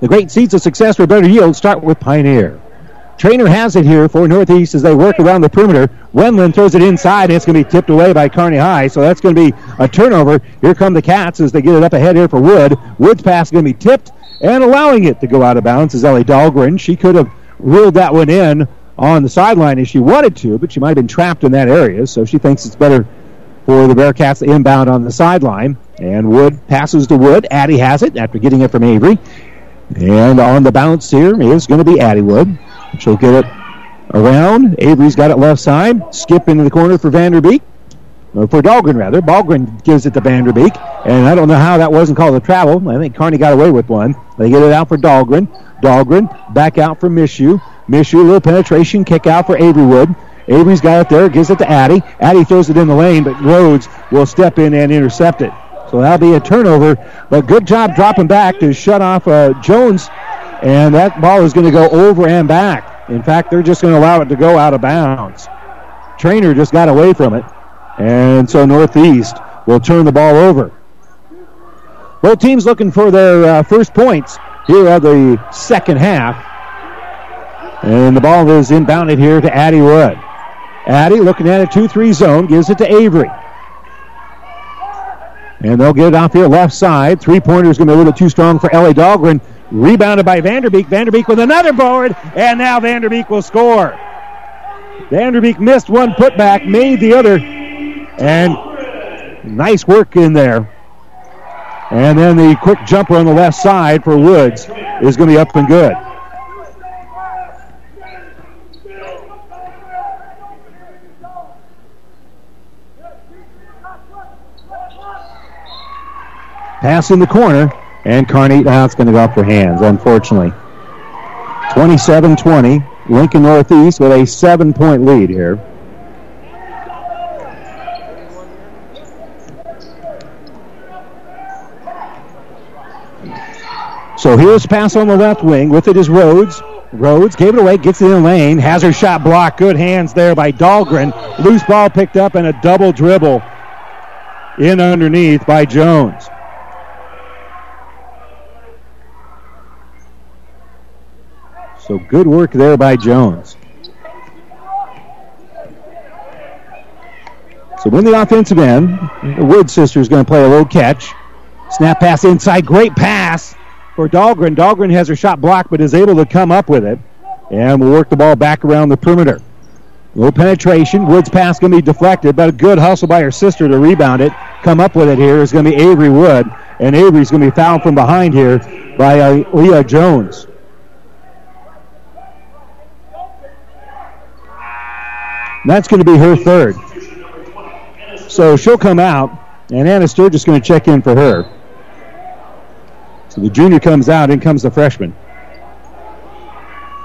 Speaker 2: The great seeds of success for better yield start with Pioneer. Trainer has it here for Northeast as they work around the perimeter. Wendland throws it inside, and it's going to be tipped away by Kearney High, so that's going to be a turnover. Here come the Cats as they get it up ahead here for Wood. Wood's pass is going to be tipped, and allowing it to go out of bounds is Ellie Dahlgren. She could have ruled that one in on the sideline if she wanted to, but she might have been trapped in that area, so she thinks it's better for the Bearcats to inbound on the sideline. And Wood passes to Wood. Addie has it after getting it from Avery. And on the bounce here is going to be Addie Wood. She'll get it around. Avery's got it left side. Skip into the corner for Vanderbeek. Or for Dahlgren, rather. Dahlgren gives it to Vanderbeek. And I don't know how that wasn't called a travel. I think Kearney got away with one. They get it out for Dahlgren. Dahlgren back out for Mishu. Mishu, a little penetration, kick out for Avery Wood. Avery's got it there, gives it to Addie. Addie throws it in the lane, but Rhodes will step in and intercept it. So that'll be a turnover. But good job dropping back to shut off uh, Jones and that ball is going to go over and back. In fact, they're just going to allow it to go out of bounds. Trainer just got away from it. And so Northeast will turn the ball over. Both teams looking for their uh, first points here of the second half. And the ball is inbounded here to Addie Wood. Addie looking at a 2-3 zone, gives it to Avery. And they'll get it off here left side. Three-pointer is going to be a little too strong for Ellie Dahlgren. Rebounded by Vanderbeek. Vanderbeek with another board, and now Vanderbeek will score. Vanderbeek missed one putback, made the other, and nice work in there. And then the quick jumper on the left side for Woods is going to be up and good. Pass in the corner, and Kearney, now it's going to go off their hands, unfortunately. 27 20. Lincoln Northeast with a seven point lead here. So here's pass on the left wing. With it is Rhodes. Rhodes gave it away, gets it in lane, has her shot blocked. Good hands there by Dahlgren. Loose ball picked up and a double dribble in underneath by Jones. So good work there by Jones. So when the offensive end, the Wood sister is going to play a low catch. Snap pass inside. Great pass for Dahlgren. Dahlgren has her shot blocked, but is able to come up with it. And will work the ball back around the perimeter. Low penetration. Wood's pass going to be deflected, but a good hustle by her sister to rebound it. Come up with it here is going to be Avery Wood. And Avery's going to be fouled from behind here by uh, Leah Jones. That's going to be her third. So she'll come out, and Anna Sturgis is going to check in for her. So the junior comes out, in comes the freshman.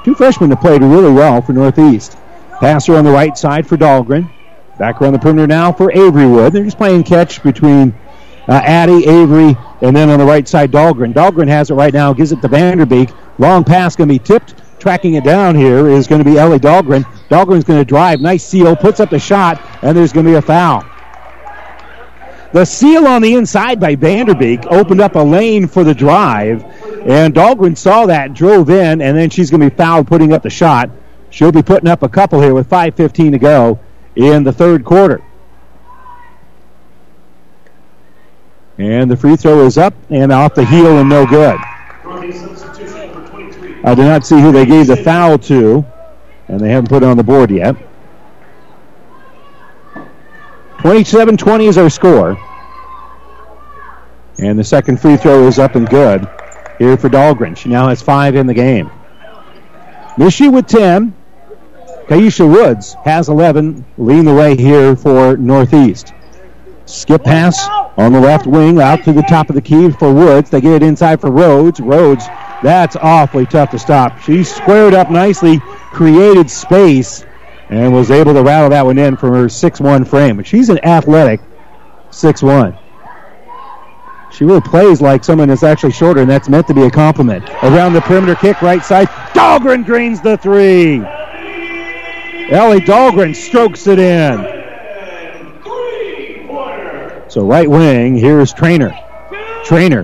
Speaker 2: Two freshmen that played really well for Northeast. Passer on the right side for Dahlgren. Back around the perimeter now for Avery Wood. They're just playing catch between uh, Addie, Avery, and then on the right side, Dahlgren. Dahlgren has it right now, gives it to Vanderbeek. Long pass going to be tipped. Tracking it down here is going to be Ellie Dahlgren. Dahlgren's going to drive. Nice seal. Puts up the shot, and there's going to be a foul. The seal on the inside by Vanderbeek opened up a lane for the drive, and Dahlgren saw that, drove in, and then she's going to be fouled putting up the shot. She'll be putting up a couple here with 5.15 to go in the third quarter. And the free throw is up and off the heel and no good. I do not see who they gave the foul to, and they haven't put it on the board yet. 27 20 is our score. And the second free throw is up and good here for Dahlgren. She now has five in the game. Mishu with 10. Kaisha Woods has 11, leading the way here for Northeast. Skip pass on the left wing out to the top of the key for Woods. They get it inside for Rhodes. Rhodes, that's awfully tough to stop. She squared up nicely, created space, and was able to rattle that one in from her 6-1 frame. She's an athletic 6-1. She really plays like someone that's actually shorter, and that's meant to be a compliment. Around the perimeter kick, right side. Dahlgren greens the three. Ellie Dahlgren strokes it in. So right wing, here's Trainer. Trainer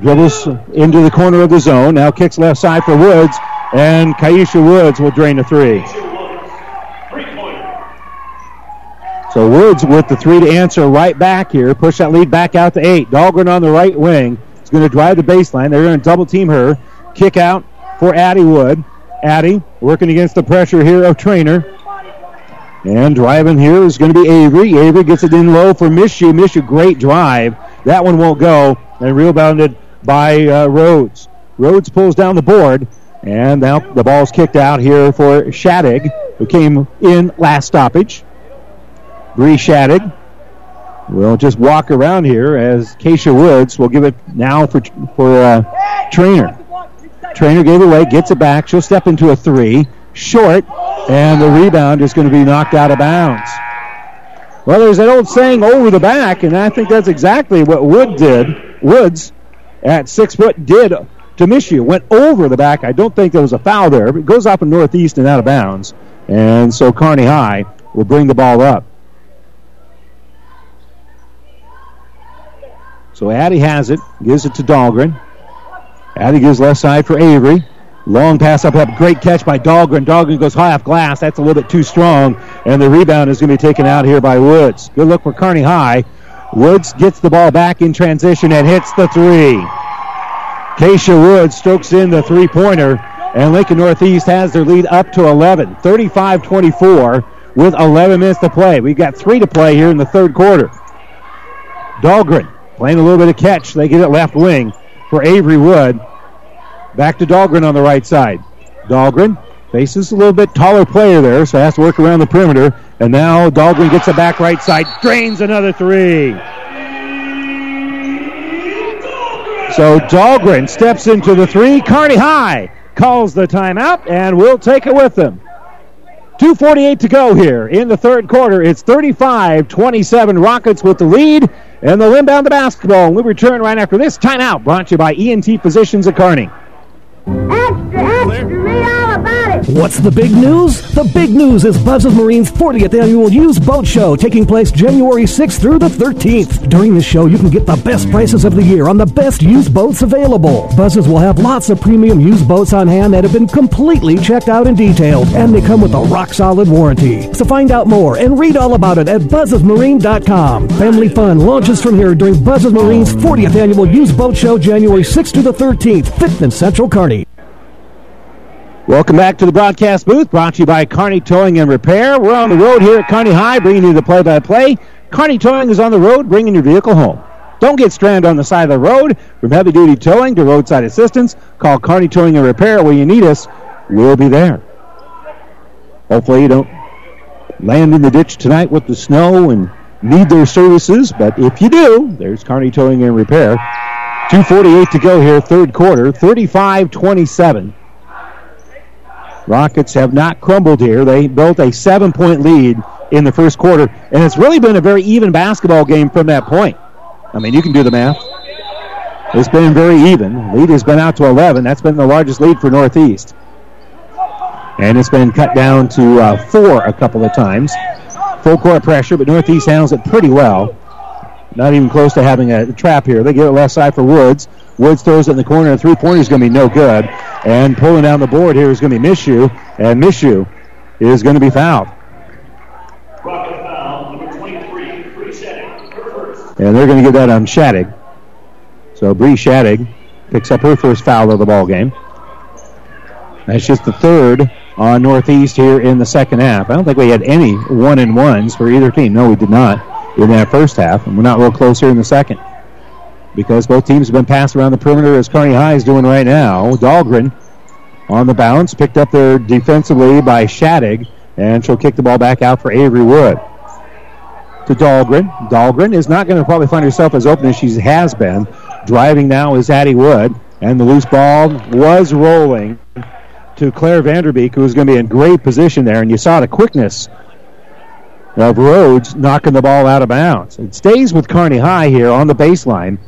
Speaker 2: dribbles into the corner of the zone. Now kicks left side for Woods, and Kaisha Woods will drain the three. So Woods with the three to answer right back here. Push that lead back out to eight. Dahlgren on the right wing is going to drive the baseline. They're going to double team her. Kick out for Addie Wood. Addie working against the pressure here of Trainer. And driving here is going to be Avery. Avery gets it in low for Mishu. Mishu, great drive. That one won't go. And rebounded by uh, Rhodes. Rhodes pulls down the board. And now the ball's kicked out here for Shattuck, who came in last stoppage. Bree Shattuck will just walk around here as Keisha Woods will give it now for for uh, Trainer. Trainer gave it away, gets it back. She'll step into a three, short, and the rebound is going to be knocked out of bounds. Well, there's that old saying, "over the back," and I think that's exactly what Wood did. Woods at six foot did to Michigan went over the back. I don't think there was a foul there, but it goes up in northeast and out of bounds, and so Kearney High will bring the ball up. So Addie has it, gives it to Dahlgren. Addie gives left side for Avery. Long pass up, up. Great catch by Dahlgren. Dahlgren goes high off glass. That's a little bit too strong. And the rebound is going to be taken out here by Woods. Good look for Kearney High. Woods gets the ball back in transition and hits the three. Keisha Woods strokes in the three pointer. And Lincoln Northeast has their lead up to 11, 35 24, with 11 minutes to play. We've got three to play here in the third quarter. Dahlgren playing a little bit of catch. They get it left wing for Avery Wood. Back to Dahlgren on the right side. Dahlgren faces a little bit taller player there, so has to work around the perimeter. And now Dahlgren gets it back right side, drains another three. So Dahlgren steps into the three. Kearney High calls the timeout, and we'll take it with them. 2.48 to go here in the third quarter. It's 35 27 Rockets with the lead, and they'll inbound the basketball. And we return right after this timeout, brought to you by ENT Physicians at Kearney.
Speaker 10: Extra, extra,
Speaker 4: What's the big news? The big news is Buzz's Marine's 40th annual used boat show taking place January 6th through the 13th. During the show, you can get the best prices of the year on the best used boats available. Buzz's will have lots of premium used boats on hand that have been completely checked out and detailed, and they come with a rock solid warranty. So find out more and read all about it at buzzesmarine.com. Family fun launches from here during Buzz's Marine's 40th annual used boat show January 6th through the 13th, 5th and Central Kearney.
Speaker 2: Welcome back to the broadcast booth, brought to you by Kearney Towing and Repair. We're on the road here at Kearney High, bringing you the play-by-play. Kearney Towing is on the road, bringing your vehicle home. Don't get stranded on the side of the road. From heavy-duty towing to roadside assistance, call Kearney Towing and Repair when you need us. We'll be there. Hopefully you don't land in the ditch tonight with the snow and need their services, but if you do, there's Kearney Towing and Repair. 2.48 to go here, third quarter, 35-27. Rockets have not crumbled here. They built a seven point lead in the first quarter, and it's really been a very even basketball game from that point. I mean, you can do the math. It's been very even. Lead has been out to 11. That's been the largest lead for Northeast. And it's been cut down to uh, four a couple of times. Full court pressure, but Northeast handles it pretty well. Not even close to having a trap here. They get it left side for Woods. Woods throws it in the corner. A three-pointer is going to be no good. And pulling down the board here is going to be Mishu. And Mishu is going to be fouled. And they're going to get that on Shadig. So Bree Shadig picks up her first foul of the ball game. That's just the third on Northeast here in the second half. I don't think we had any one and ones for either team. No, we did not in that first half, and we're not real close here in the second because both teams have been passed around the perimeter as Kearney High is doing right now. Dahlgren on the bounce, picked up there defensively by Shadig, and she'll kick the ball back out for Avery Wood. To Dahlgren. Dahlgren is not going to probably find herself as open as she has been. Driving now is Addie Wood, and the loose ball was rolling to Claire Vanderbeek, who was going to be in great position there, and you saw the quickness of Rhodes knocking the ball out of bounds. It stays with Kearney High here on the baseline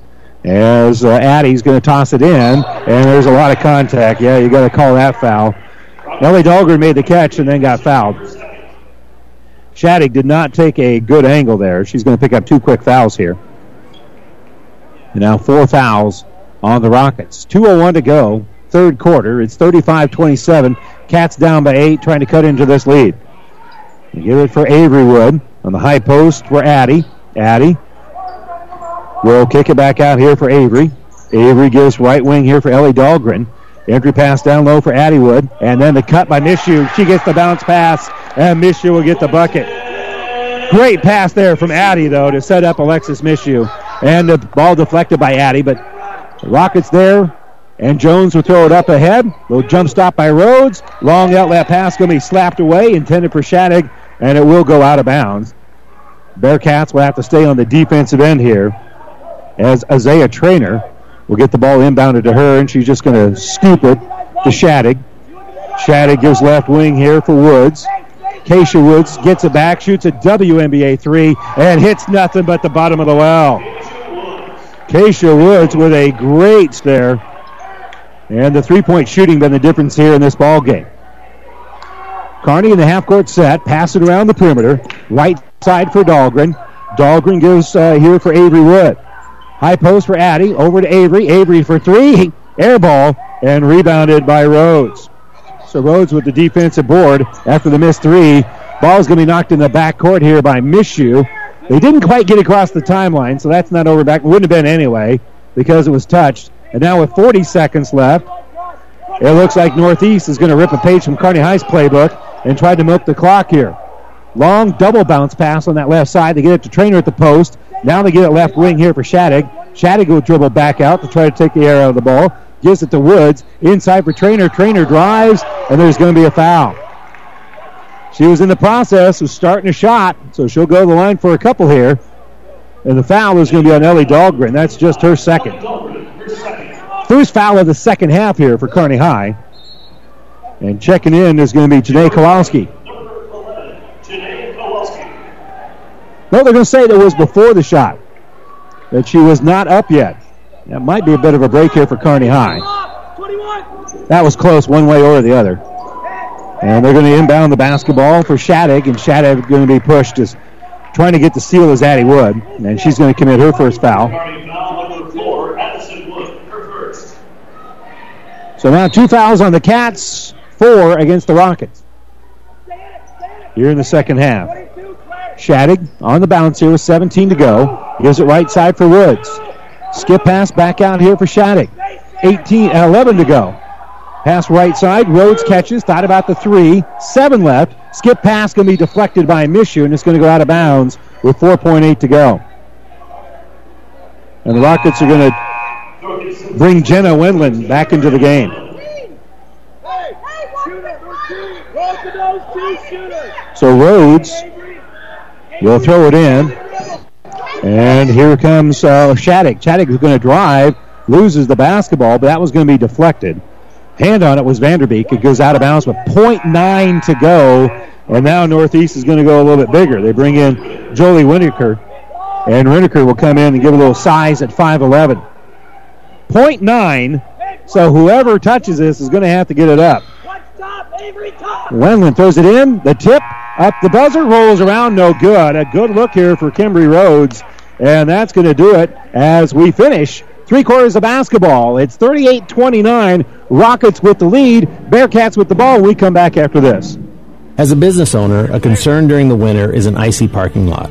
Speaker 2: as uh, Addie's going to toss it in, and there's a lot of contact. Yeah, you got to call that foul. Ellie Dahlgren made the catch and then got fouled. Shadig did not take a good angle there. She's going to pick up two quick fouls here. And now four fouls on the Rockets. 2.01 to go, third quarter. It's 35 27. Cats down by eight, trying to cut into this lead. They give it for Avery Wood on the high post for Addie. Addie will kick it back out here for Avery. Avery gives right wing here for Ellie Dahlgren. Entry pass down low for Addie Wood. And then the cut by Mishu. She gets the bounce pass, and Mishu will get the bucket. Great pass there from Addie, though, to set up Alexis Mishu. And the ball deflected by Addie, but Rockets there. And Jones will throw it up ahead. Little jump stop by Rhodes. Long outlet pass going to be slapped away, intended for Shadig, and it will go out of bounds. Bearcats will have to stay on the defensive end here as Isaiah Trainer will get the ball inbounded to her, and she's just going to scoop it to Shadig. Shadig gives left wing here for Woods. Keisha Woods gets it back, shoots a WNBA three, and hits nothing but the bottom of the well. Keisha Woods with a great stare. And the three-point shooting been the difference here in this ball game. Kearney in the half-court set, pass it around the perimeter. Right side for Dahlgren. Dahlgren gives uh, here for Avery Wood. High post for Addie. Over to Avery. Avery for three. Air ball and rebounded by Rhodes. So Rhodes with the defensive board after the missed three. Ball's going to be knocked in the back court here by Mishu. They didn't quite get across the timeline, so that's not over back. Wouldn't have been anyway because it was touched. And now with 40 seconds left, it looks like Northeast is going to rip a page from Kearney High's playbook and try to milk the clock here. Long double bounce pass on that left side. They get it to Trainer at the post. Now they get it left wing here for Shattuck. Shattuck will dribble back out to try to take the air out of the ball. Gives it to Woods. Inside for Trainer. Trainer drives, and there's going to be a foul. She was in the process of starting a shot, so she'll go to the line for a couple here. And the foul is going to be on Ellie Dahlgren. That's just her second. First foul of the second half here for Kearney High. And checking in is going to be Janae Kowalski. No, they're going to say that was before the shot, that she was not up yet. That might be a bit of a break here for Kearney High. That was close one way or the other. And they're going to inbound the basketball for Shattuck, and Shattuck going to be pushed as trying to get the steal as Addie Wood, and she's going to commit her first foul. So now two fouls on the Cats, four against the Rockets. Here in the second half. Shattuck on the bounce here with 17 to go. Gives it right side for Woods. Skip pass back out here for Shattuck. 18, uh, 11 to go. Pass right side. Rhodes catches. Thought about the three. Seven left. Skip pass going to be deflected by Mishu, and it's going to go out of bounds with 4.8 to go. And the Rockets are going to bring Jenna Wendland back into the game. So Rhodes will throw it in. And here comes uh, Shattuck. Shattuck is going to drive, loses the basketball, but that was going to be deflected. Hand on it was Vanderbeek. It goes out of bounds with 0.9 to go. And now Northeast is going to go a little bit bigger. They bring in Jolie Winneker. And Winneker will come in and give a little size at 5'11. 0.9. So whoever touches this is going to have to get it up. Wendland throws it in. The tip up the buzzer rolls around. No good. A good look here for Kimberly Rhodes. And that's going to do it as we finish three quarters of basketball. It's 38 29. Rockets with the lead. Bearcats with the ball. We come back after this.
Speaker 8: As a business owner, a concern during the winter is an icy parking lot.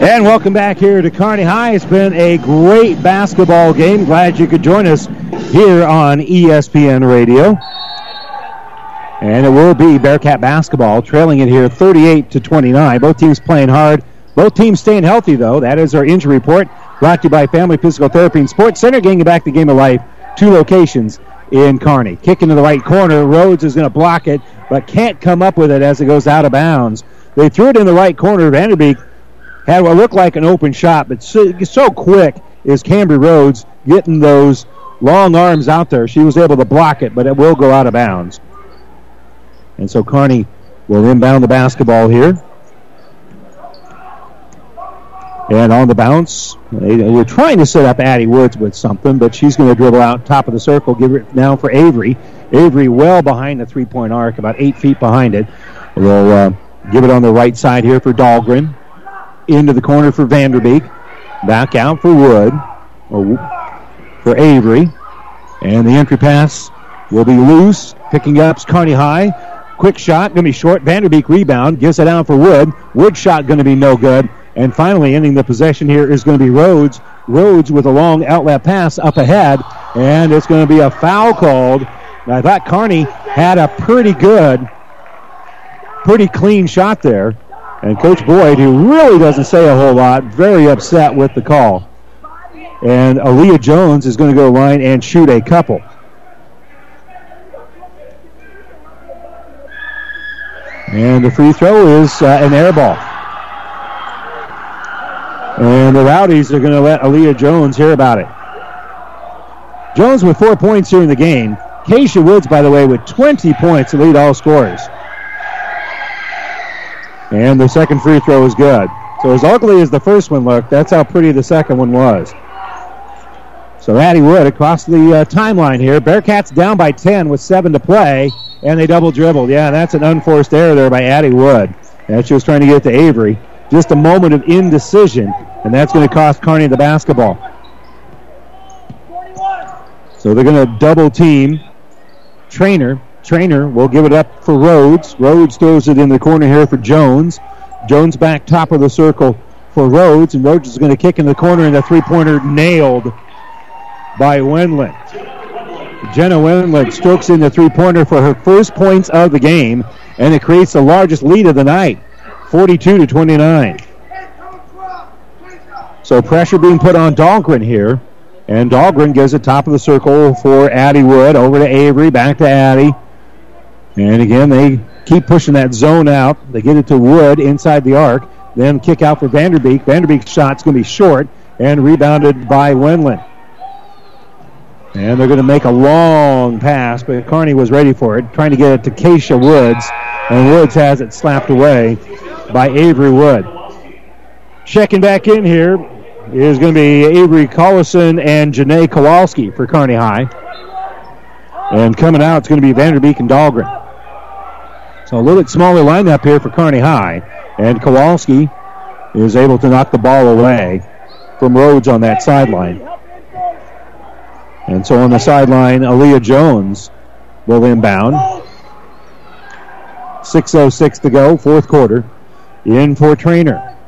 Speaker 2: And welcome back here to Kearney High. It's been a great basketball game. Glad you could join us here on ESPN Radio. And it will be Bearcat basketball, trailing it here 38 to 29. Both teams playing hard. Both teams staying healthy, though. That is our injury report brought to you by Family Physical Therapy and Sports Center, getting you back to game of life. Two locations in Kearney. Kick into the right corner. Rhodes is going to block it, but can't come up with it as it goes out of bounds. They threw it in the right corner. Vanderbeek had what looked like an open shot, but so, so quick is Cambry Rhodes getting those long arms out there. She was able to block it, but it will go out of bounds. And so Kearney will inbound the basketball here. And on the bounce, they're trying to set up Addie Woods with something, but she's going to dribble out top of the circle, give it now for Avery. Avery well behind the three-point arc, about eight feet behind it. Will uh, give it on the right side here for Dahlgren. Into the corner for Vanderbeek. Back out for Wood. Or for Avery. And the entry pass will be loose. Picking up Kearney High. Quick shot, going to be short. Vanderbeek rebound, gives it out for Wood. Wood shot going to be no good. And finally, ending the possession here is going to be Rhodes. Rhodes with a long outlet pass up ahead, and it's going to be a foul called. I thought Kearney had a pretty good, pretty clean shot there. And Coach Boyd, who really doesn't say a whole lot, very upset with the call. And Aaliyah Jones is going to go line and shoot a couple. And the free throw is uh, an air ball. And the Rowdies are going to let Aaliyah Jones hear about it. Jones with four points here in the game. Keisha Woods, by the way, with 20 points to lead all scorers. And the second free throw is good. So as ugly as the first one looked, that's how pretty the second one was. So Addie Wood across the uh, timeline here. Bearcats down by 10 with 7 to play, and they double dribbled. Yeah, that's an unforced error there by Addie Wood. And she was trying to get to Avery. Just a moment of indecision, and that's going to cost Kearney the basketball. So they're going to double team Trainer. Trainer will give it up for Rhodes. Rhodes throws it in the corner here for Jones. Jones back top of the circle for Rhodes, and Rhodes is going to kick in the corner, and the three-pointer nailed by Wendland. Jenna Wendland strokes in the three-pointer for her first points of the game, and it creates the largest lead of the night, 42 to 29. So pressure being put on Dahlgren here. And Dahlgren gives it top of the circle for Addie Wood. Over to Avery, back to Addie. And again, they keep pushing that zone out. They get it to Wood inside the arc. Then kick out for Vanderbeek. Vanderbeek's shot's going to be short and rebounded by Wendland. And they're going to make a long pass, but Kearney was ready for it, trying to get it to Keisha Woods. And Woods has it slapped away by Avery Wood. Checking back in here is going to be Avery Collison and Janae Kowalski for Kearney High. And coming out, it's going to be Vanderbeek and Dahlgren. So a little bit smaller lineup here for Kearney High. And Kowalski is able to knock the ball away from Rhodes on that sideline. And so on the sideline, Aaliyah Jones will inbound. 6.06 to go, fourth quarter. In for Trainer.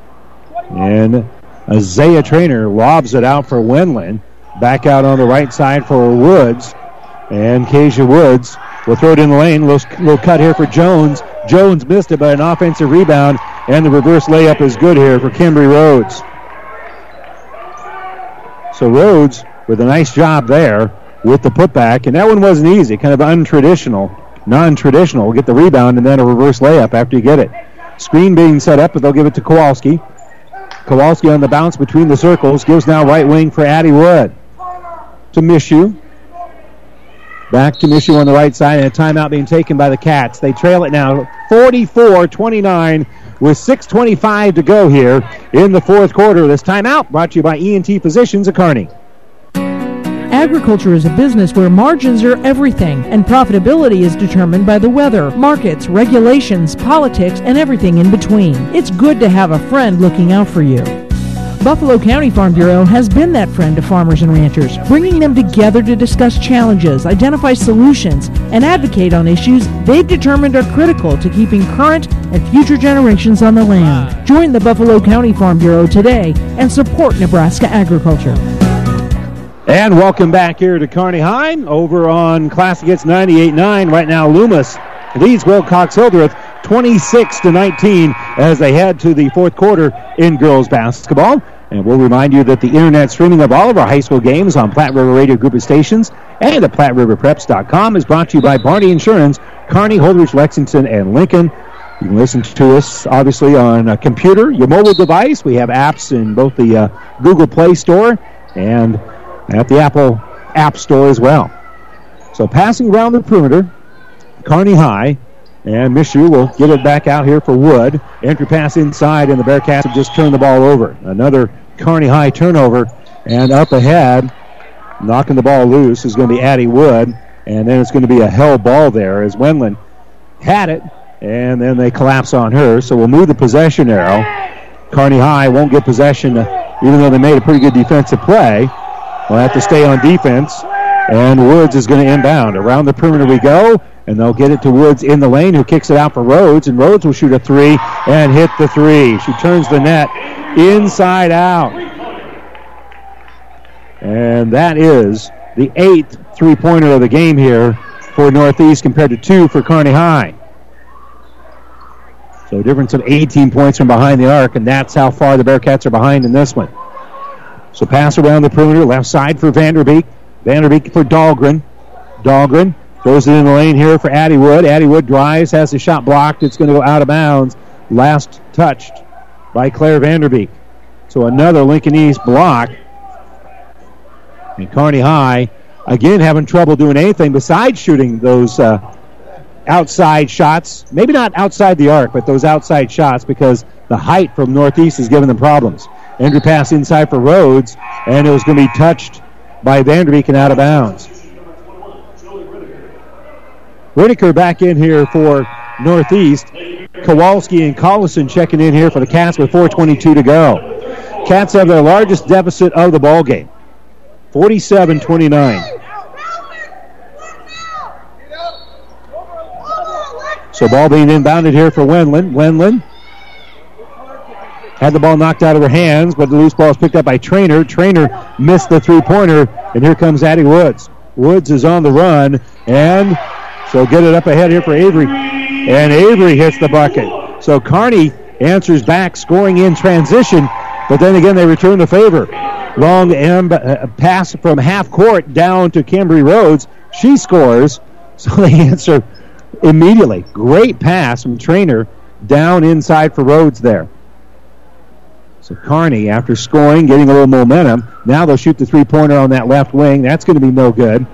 Speaker 2: And Isaiah Trainer lobs it out for Wendland. Back out on the right side for Woods. And Keisha Woods will throw it in the lane. Little, little cut here for Jones. Jones missed it, but an offensive rebound. And the reverse layup is good here for Kimberly Rhodes. So Rhodes with a nice job there with the putback. And that one wasn't easy, kind of untraditional, non-traditional. Get the rebound and then a reverse layup after you get it. Screen being set up, but they'll give it to Kowalski. Kowalski on the bounce between the circles. Gives now right wing for Addie Wood. To Mishu. Back to Mishu on the right side, and a timeout being taken by the Cats. They trail it now 44 29 with 6.25 to go here in the fourth quarter. This timeout brought to you by ENT Physicians at Kearney.
Speaker 11: Agriculture is a business where margins are everything, and profitability is determined by the weather, markets, regulations, politics, and everything in between. It's good to have a friend looking out for you. Buffalo County Farm Bureau has been that friend to farmers and ranchers, bringing them together to discuss challenges, identify solutions, and advocate on issues they've determined are critical to keeping current and future generations on the land. Join the Buffalo County Farm Bureau today and support Nebraska agriculture.
Speaker 2: And welcome back here to Kearney High over on Classic Hits 98.9. Right now, Loomis leads Wilcox Hildreth 26 to 19 as they head to the fourth quarter in girls basketball. And we'll remind you that the internet streaming of all of our high school games on Platte River Radio Group of Stations and at PlatteRiverPreps.com is brought to you by Barney Insurance, Kearney, Holdrege, Lexington, and Lincoln. You can listen to us, obviously, on a computer, your mobile device. We have apps in both the uh, Google Play Store and at the Apple App Store as well. So passing around the perimeter, Kearney High, and Mishu will get it back out here for Wood. Entry pass inside, and the Bearcats have just turned the ball over. Another Kearney High turnover, and up ahead, knocking the ball loose is going to be Addie Wood, and then it's going to be a hell ball there as Wendland had it, and then they collapse on her. So we'll move the possession arrow. Kearney High won't get possession, even though they made a pretty good defensive play. We'll have to stay on defense. And Woods is going to inbound. Around the perimeter we go, and they'll get it to Woods in the lane, who kicks it out for Rhodes, and Rhodes will shoot a three and hit the three. She turns the net inside out. And that is the eighth three pointer of the game here for Northeast compared to two for Kearney High. So a difference of 18 points from behind the arc, and that's how far the Bearcats are behind in this one. So pass around the perimeter, left side for Vanderbeek. Vanderbeek for Dahlgren. Dahlgren throws it in the lane here for Addie Wood. Addie Wood drives, has the shot blocked. It's going to go out of bounds. Last touched by Claire Vanderbeek. So another Lincoln East block. And Kearney High, again, having trouble doing anything besides shooting those uh, outside shots. Maybe not outside the arc, but those outside shots because the height from Northeast is giving them problems. Andrew pass inside for Rhodes, and it was going to be touched by Vanderbeek and out of bounds. Whitaker back in here for Northeast. Kowalski and Collison checking in here for the Cats with 4.22 to go. Cats have their largest deficit of the ball game, 47-29. So ball being inbounded here for Wendland. Wendland had the ball knocked out of her hands, but the loose ball is picked up by Trainer. Trainer missed the three-pointer, and here comes Addie Woods. Woods is on the run, and so get it up ahead here for Avery. And Avery hits the bucket. So Kearney answers back, scoring in transition, but then again they return the favor. Long M- uh, pass from half court down to Cambry Rhodes. She scores, <laughs> so they answer immediately. Great pass from Trainer down inside for Rhodes there. So Kearney, after scoring, getting a little momentum, now they'll shoot the three pointer on that left wing. That's going to be no good.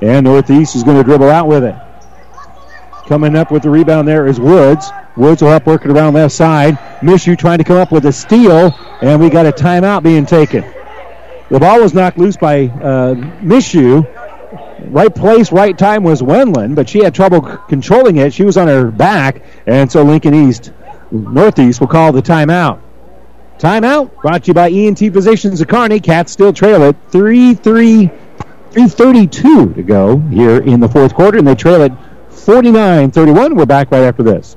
Speaker 2: And Northeast is going to dribble out with it. Coming up with the rebound there is Woods. Woods will help work it around left side. Mishu trying to come up with a steal, and we got a timeout being taken. The ball was knocked loose by uh, Mishu. Right place, right time was Wendland, but she had trouble controlling it. She was on her back, and so Lincoln East, Northeast will call the timeout. Timeout brought to you by ENT Physicians of Kearney. Cats still trail it 3 3 332 to go here in the fourth quarter, and they trail it 49 31. We're back right after this.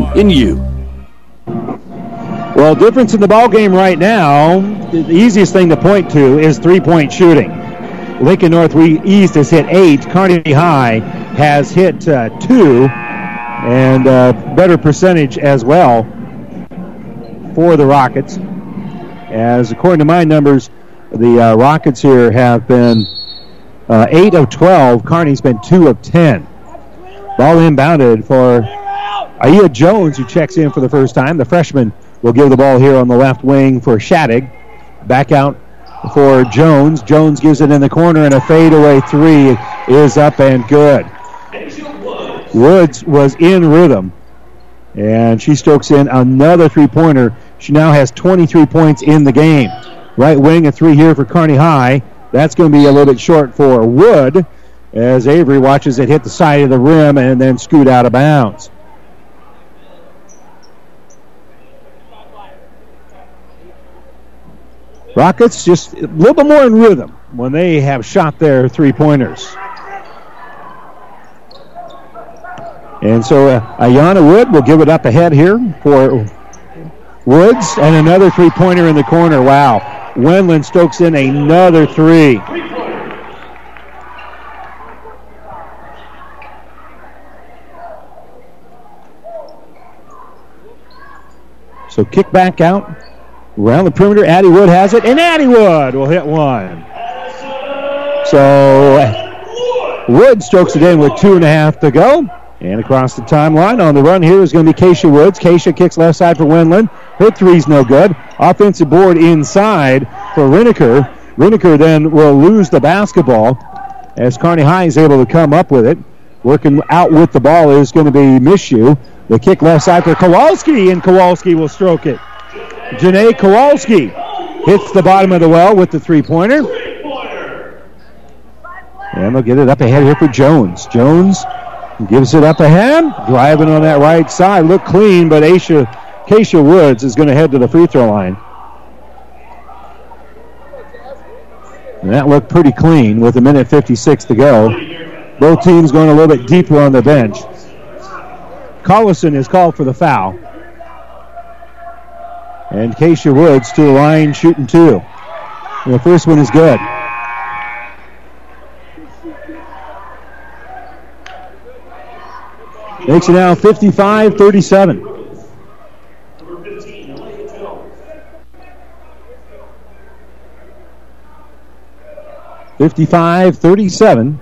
Speaker 12: in you.
Speaker 2: Well, difference in the ball game right now, the easiest thing to point to is three-point shooting. Lincoln Northeast has hit eight. Kearney High has hit uh, two, and uh, better percentage as well for the Rockets. As according to my numbers, the uh, Rockets here have been uh, eight of twelve. Kearney's been two of ten. Ball inbounded for Aya Jones, who checks in for the first time. The freshman will give the ball here on the left wing for Shattuck. Back out for Jones. Jones gives it in the corner, and a fadeaway three is up and good. Woods was in rhythm, and she stokes in another three pointer. She now has 23 points in the game. Right wing, a three here for Kearney High. That's going to be a little bit short for Wood as Avery watches it hit the side of the rim and then scoot out of bounds. Rockets just a little bit more in rhythm when they have shot their three pointers. And so uh, Ayana Wood will give it up ahead here for Woods and another three pointer in the corner. Wow. Wendland stokes in another three. So kick back out. Around the perimeter, Addie Wood has it, and Addie Wood will hit one. So Wood strokes it in with two and a half to go. And across the timeline on the run here is going to be Keisha Woods. Keisha kicks left side for Wendland. Her three's no good. Offensive board inside for Riniker. Riniker then will lose the basketball as Kearney High is able to come up with it. Working out with the ball is going to be Mishu. The kick left side for Kowalski, and Kowalski will stroke it. Janae Kowalski hits the bottom of the well with the three pointer. And they'll get it up ahead here for Jones. Jones gives it up ahead, driving on that right side. Look clean, but Aisha, Keisha Woods is going to head to the free throw line. And that looked pretty clean with a minute 56 to go. Both teams going a little bit deeper on the bench. Collison is called for the foul. And Keisha Woods to the line shooting two. The first one is good. Makes it now 55 37. Fifty-five, thirty-seven,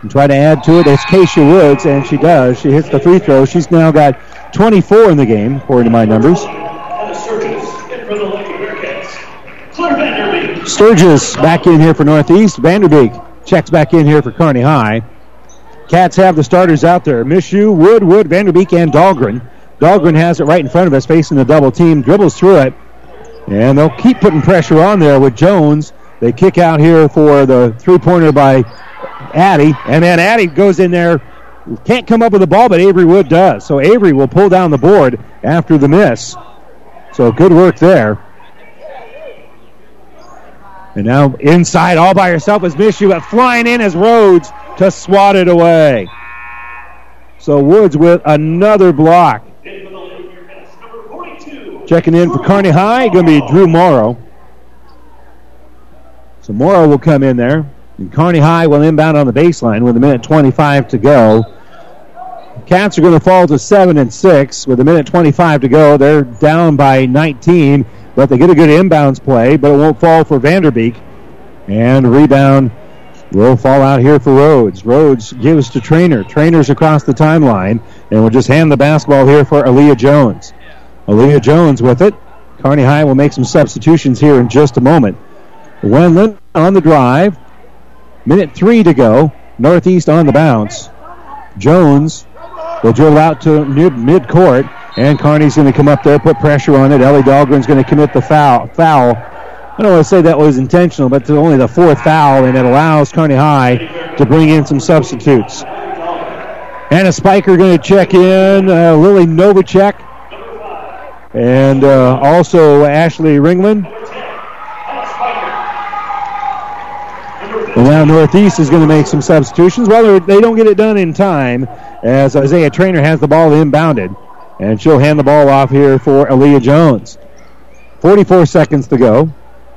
Speaker 2: and try to add to it. That's Keisha Woods, and she does. She hits the free throw. She's now got 24 in the game, according to my numbers. Sturgis back in here for Northeast. Vanderbeek checks back in here for Kearney High. Cats have the starters out there. Mishu, Wood, Wood, Vanderbeek, and Dahlgren. Dahlgren has it right in front of us, facing the double team, dribbles through it, and they'll keep putting pressure on there with Jones. They kick out here for the three-pointer by Addie, and then Addie goes in there, can't come up with the ball, but Avery Wood does. So Avery will pull down the board after the miss. So good work there. And now inside all by herself is Mishu, but flying in as Rhodes to swat it away. So Woods with another block. Checking in for Kearney High, going to be Drew Morrow. So Morrow will come in there. And Kearney High will inbound on the baseline with a minute 25 to go. Cats are going to fall to 7 and 6 with a minute 25 to go. They're down by 19, but they get a good inbounds play, but it won't fall for Vanderbeek. And rebound will fall out here for Rhodes. Rhodes gives to Trainer. Trainer's across the timeline, and we'll just hand the basketball here for Aaliyah Jones. Aaliyah Jones with it. Kearney High will make some substitutions here in just a moment. Wendland on the drive. Minute three to go. Northeast on the bounce. Jones will drill out to mid court, and Kearney's going to come up there, put pressure on it. Ellie Dahlgren's going to commit the foul. Foul. I don't want to say that was intentional, but it's only the fourth foul, and it allows Kearney High to bring in some substitutes. Anna Spiker going to check in. Uh, Lily Novacek. And uh, also Ashley Ringland. And now Northeast is going to make some substitutions. Well, they don't get it done in time as Isaiah Trainer has the ball inbounded. And she'll hand the ball off here for Aaliyah Jones. 44 seconds to go.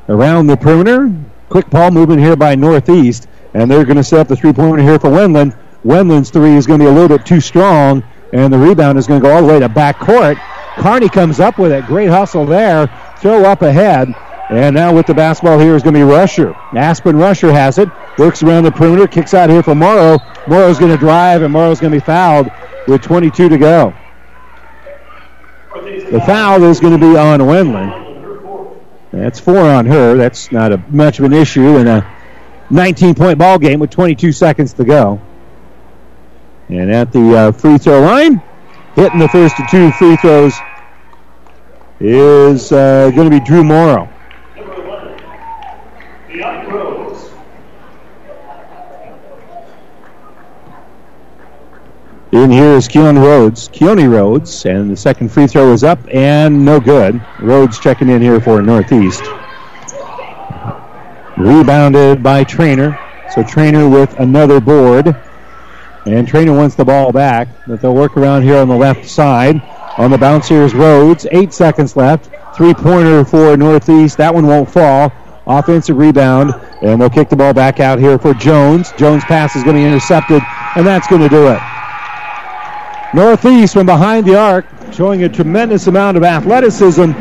Speaker 2: Around the perimeter. Quick ball movement here by Northeast. And they're going to set up the three-pointer here for Wendland. Wendland's three is going to be a little bit too strong. And the rebound is going to go all the way to back court. Kearney comes up with it. Great hustle there. Throw up ahead. And now with the basketball here is going to be Rusher. Aspen Rusher has it. Works around the perimeter. Kicks out here for Morrow. Morrow's going to drive, and Morrow's going to be fouled with 22 to go. The foul is going to be on Wendland. That's four on her. That's not a, much of an issue in a 19-point ball game with 22 seconds to go. And at the uh, free throw line, hitting the first of two free throws is uh, going to be Drew Morrow. In here is Keon Rhodes, Keone Rhodes, and the second free throw is up and no good. Rhodes checking in here for Northeast. Rebounded by Trainer. So Trainer with another board. And Trainer wants the ball back, but they'll work around here on the left side. On the bounce here is Rhodes. Eight seconds left. Three pointer for Northeast. That one won't fall. Offensive rebound, and they'll kick the ball back out here for Jones. Jones' pass is going to be intercepted, and that's going to do it. Northeast from behind the arc, showing a tremendous amount of athleticism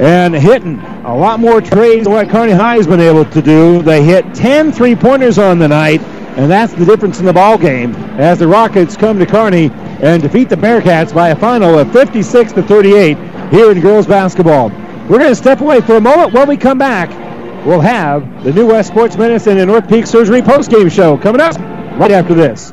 Speaker 2: and hitting a lot more trades than what Kearney High has been able to do. They hit 10 three pointers on the night, and that's the difference in the ball game as the Rockets come to Kearney and defeat the Bearcats by a final of 56 to 38 here in girls basketball. We're going to step away for a moment. When we come back, we'll have the New West Sports Medicine and Orthopedic Surgery postgame show coming up right after this.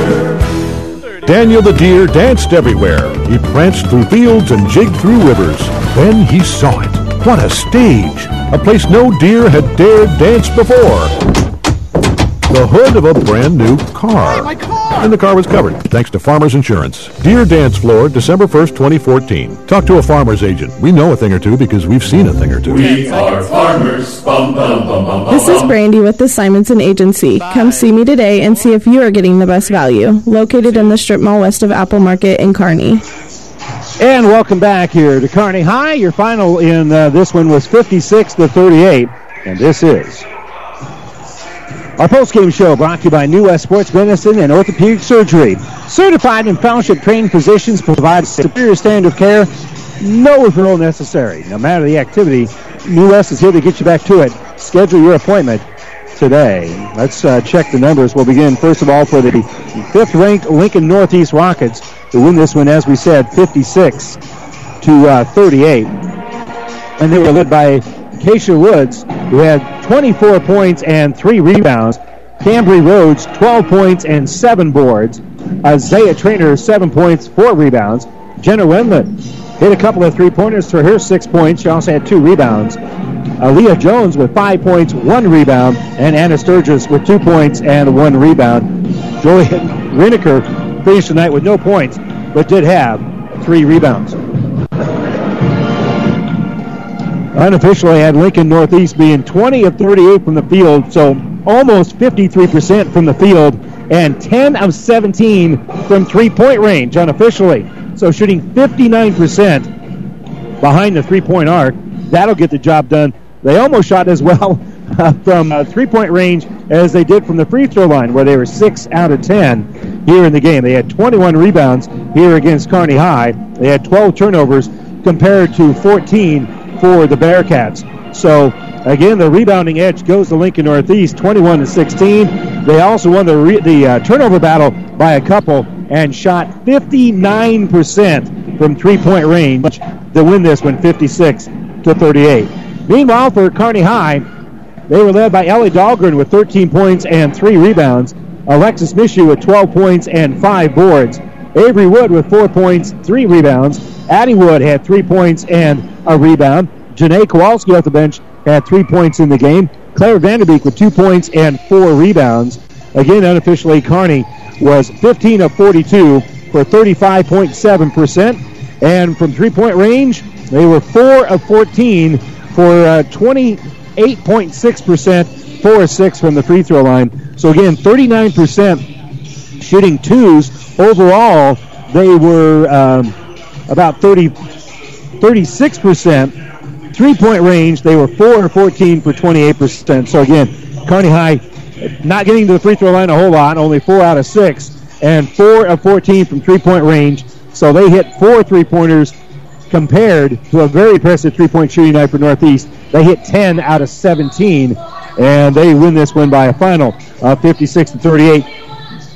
Speaker 13: Daniel the deer danced everywhere. He pranced through fields and jigged through rivers. Then he saw it. What a stage! A place no deer had dared dance before. The hood of a brand new car. And the car was covered, thanks to Farmers Insurance. Deer Dance Floor, December 1st, 2014. Talk to a farmer's agent. We know a thing or two because we've seen a thing or two.
Speaker 14: We are farmers. Bum, bum, bum, bum, bum,
Speaker 15: This is
Speaker 14: bum.
Speaker 15: Brandy with the Simonson Agency. Come see me today and see if you are getting the best value. Located in the strip mall west of Apple Market in Kearney.
Speaker 2: And welcome back here to Kearney High. Your final in uh, this one was 56 to 38, and this is our post-game show brought to you by New West Sports Medicine and Orthopedic Surgery. Certified and fellowship-trained physicians provide superior standard of care. No referral necessary. No matter the activity, New West is here to get you back to it. Schedule your appointment today. Let's uh, check the numbers. We'll begin, first of all, for the fifth-ranked Lincoln Northeast Rockets, who win this one, as we said, 56 to uh, 38. And they were led by Keisha Woods, who had 24 points and three rebounds. Cambry Rhodes, 12 points and seven boards. Isaiah Trainer, seven points, four rebounds. Jenna Wendland hit a couple of three-pointers for her six points. She also had two rebounds. Aaliyah Jones with five points, one rebound, and Anna Sturgis with two points and one rebound. Joey Riniker finished the night with no points, but did have three rebounds. Unofficially had Lincoln Northeast being 20 of 38 from the field, so almost 53% from the field, and 10 of 17 from three-point range unofficially. So shooting 59% behind the three-point arc. That'll get the job done. They almost shot as well <laughs> from uh, three-point range as they did from the free throw line, where they were 6 out of 10 here in the game. They had 21 rebounds here against Kearney High. They had 12 turnovers compared to 14 for the Bearcats. So again, the rebounding edge goes to Lincoln Northeast, 21 to 16. They also won the re- the uh, turnover battle by a couple and shot 59% from three-point range to win this one, 56 to 38. Meanwhile, for Kearney High, they were led by Ellie Dahlgren with 13 points and three rebounds. Alexis Mishu with 12 points and five boards. Avery Wood with four points, three rebounds. Addie Wood had three points and a rebound. Janae Kowalski off the bench had three points in the game. Claire Vanderbeek with two points and four rebounds. Again, unofficially, Kearney was 15 of 42 for 35.7%. And from three-point range, they were 4 of 14 for uh, 28.6%, 4 of 6 from the free throw line. So again, 39% shooting twos. Overall, they were um, about 30, 36%. Three-point range, they were 4 of 14 for 28%. So again, Kearney High not getting to the free throw line a whole lot, only 4 out of 6, and 4 of 14 from three-point range. So they hit four three-pointers compared to a very impressive three-point shooting night for Northeast. They hit 10 out of 17, and they win this one by a final of 56 to 38.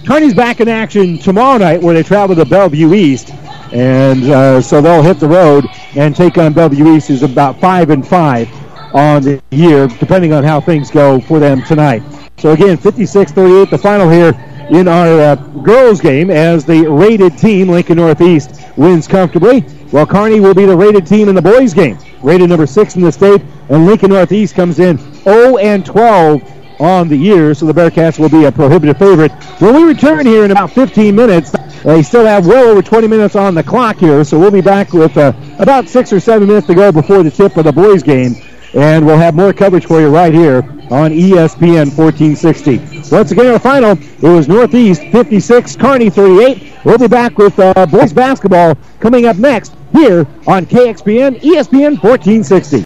Speaker 2: Kearney's back in action tomorrow night where they travel to Bellevue East. And uh, so they'll hit the road and take on Bellevue East, who's about 5 and 5 on the year, depending on how things go for them tonight. So again, 56-38, the final here in our uh, girls game as the rated team, Lincoln Northeast, wins comfortably. While Kearney will be the rated team in the boys game, rated number six in the state, and Lincoln Northeast comes in 0 and 12 on the year, so the Bearcats will be a prohibitive favorite. When we return here in about 15 minutes, they still have well over 20 minutes on the clock here, so we'll be back with uh, about six or seven minutes to go before the tip of the boys' game, and we'll have more coverage for you right here on ESPN 1460. Once again, our final, it was Northeast 56, Kearney 38. We'll be back with uh, boys basketball coming up next here on KXPN ESPN 1460.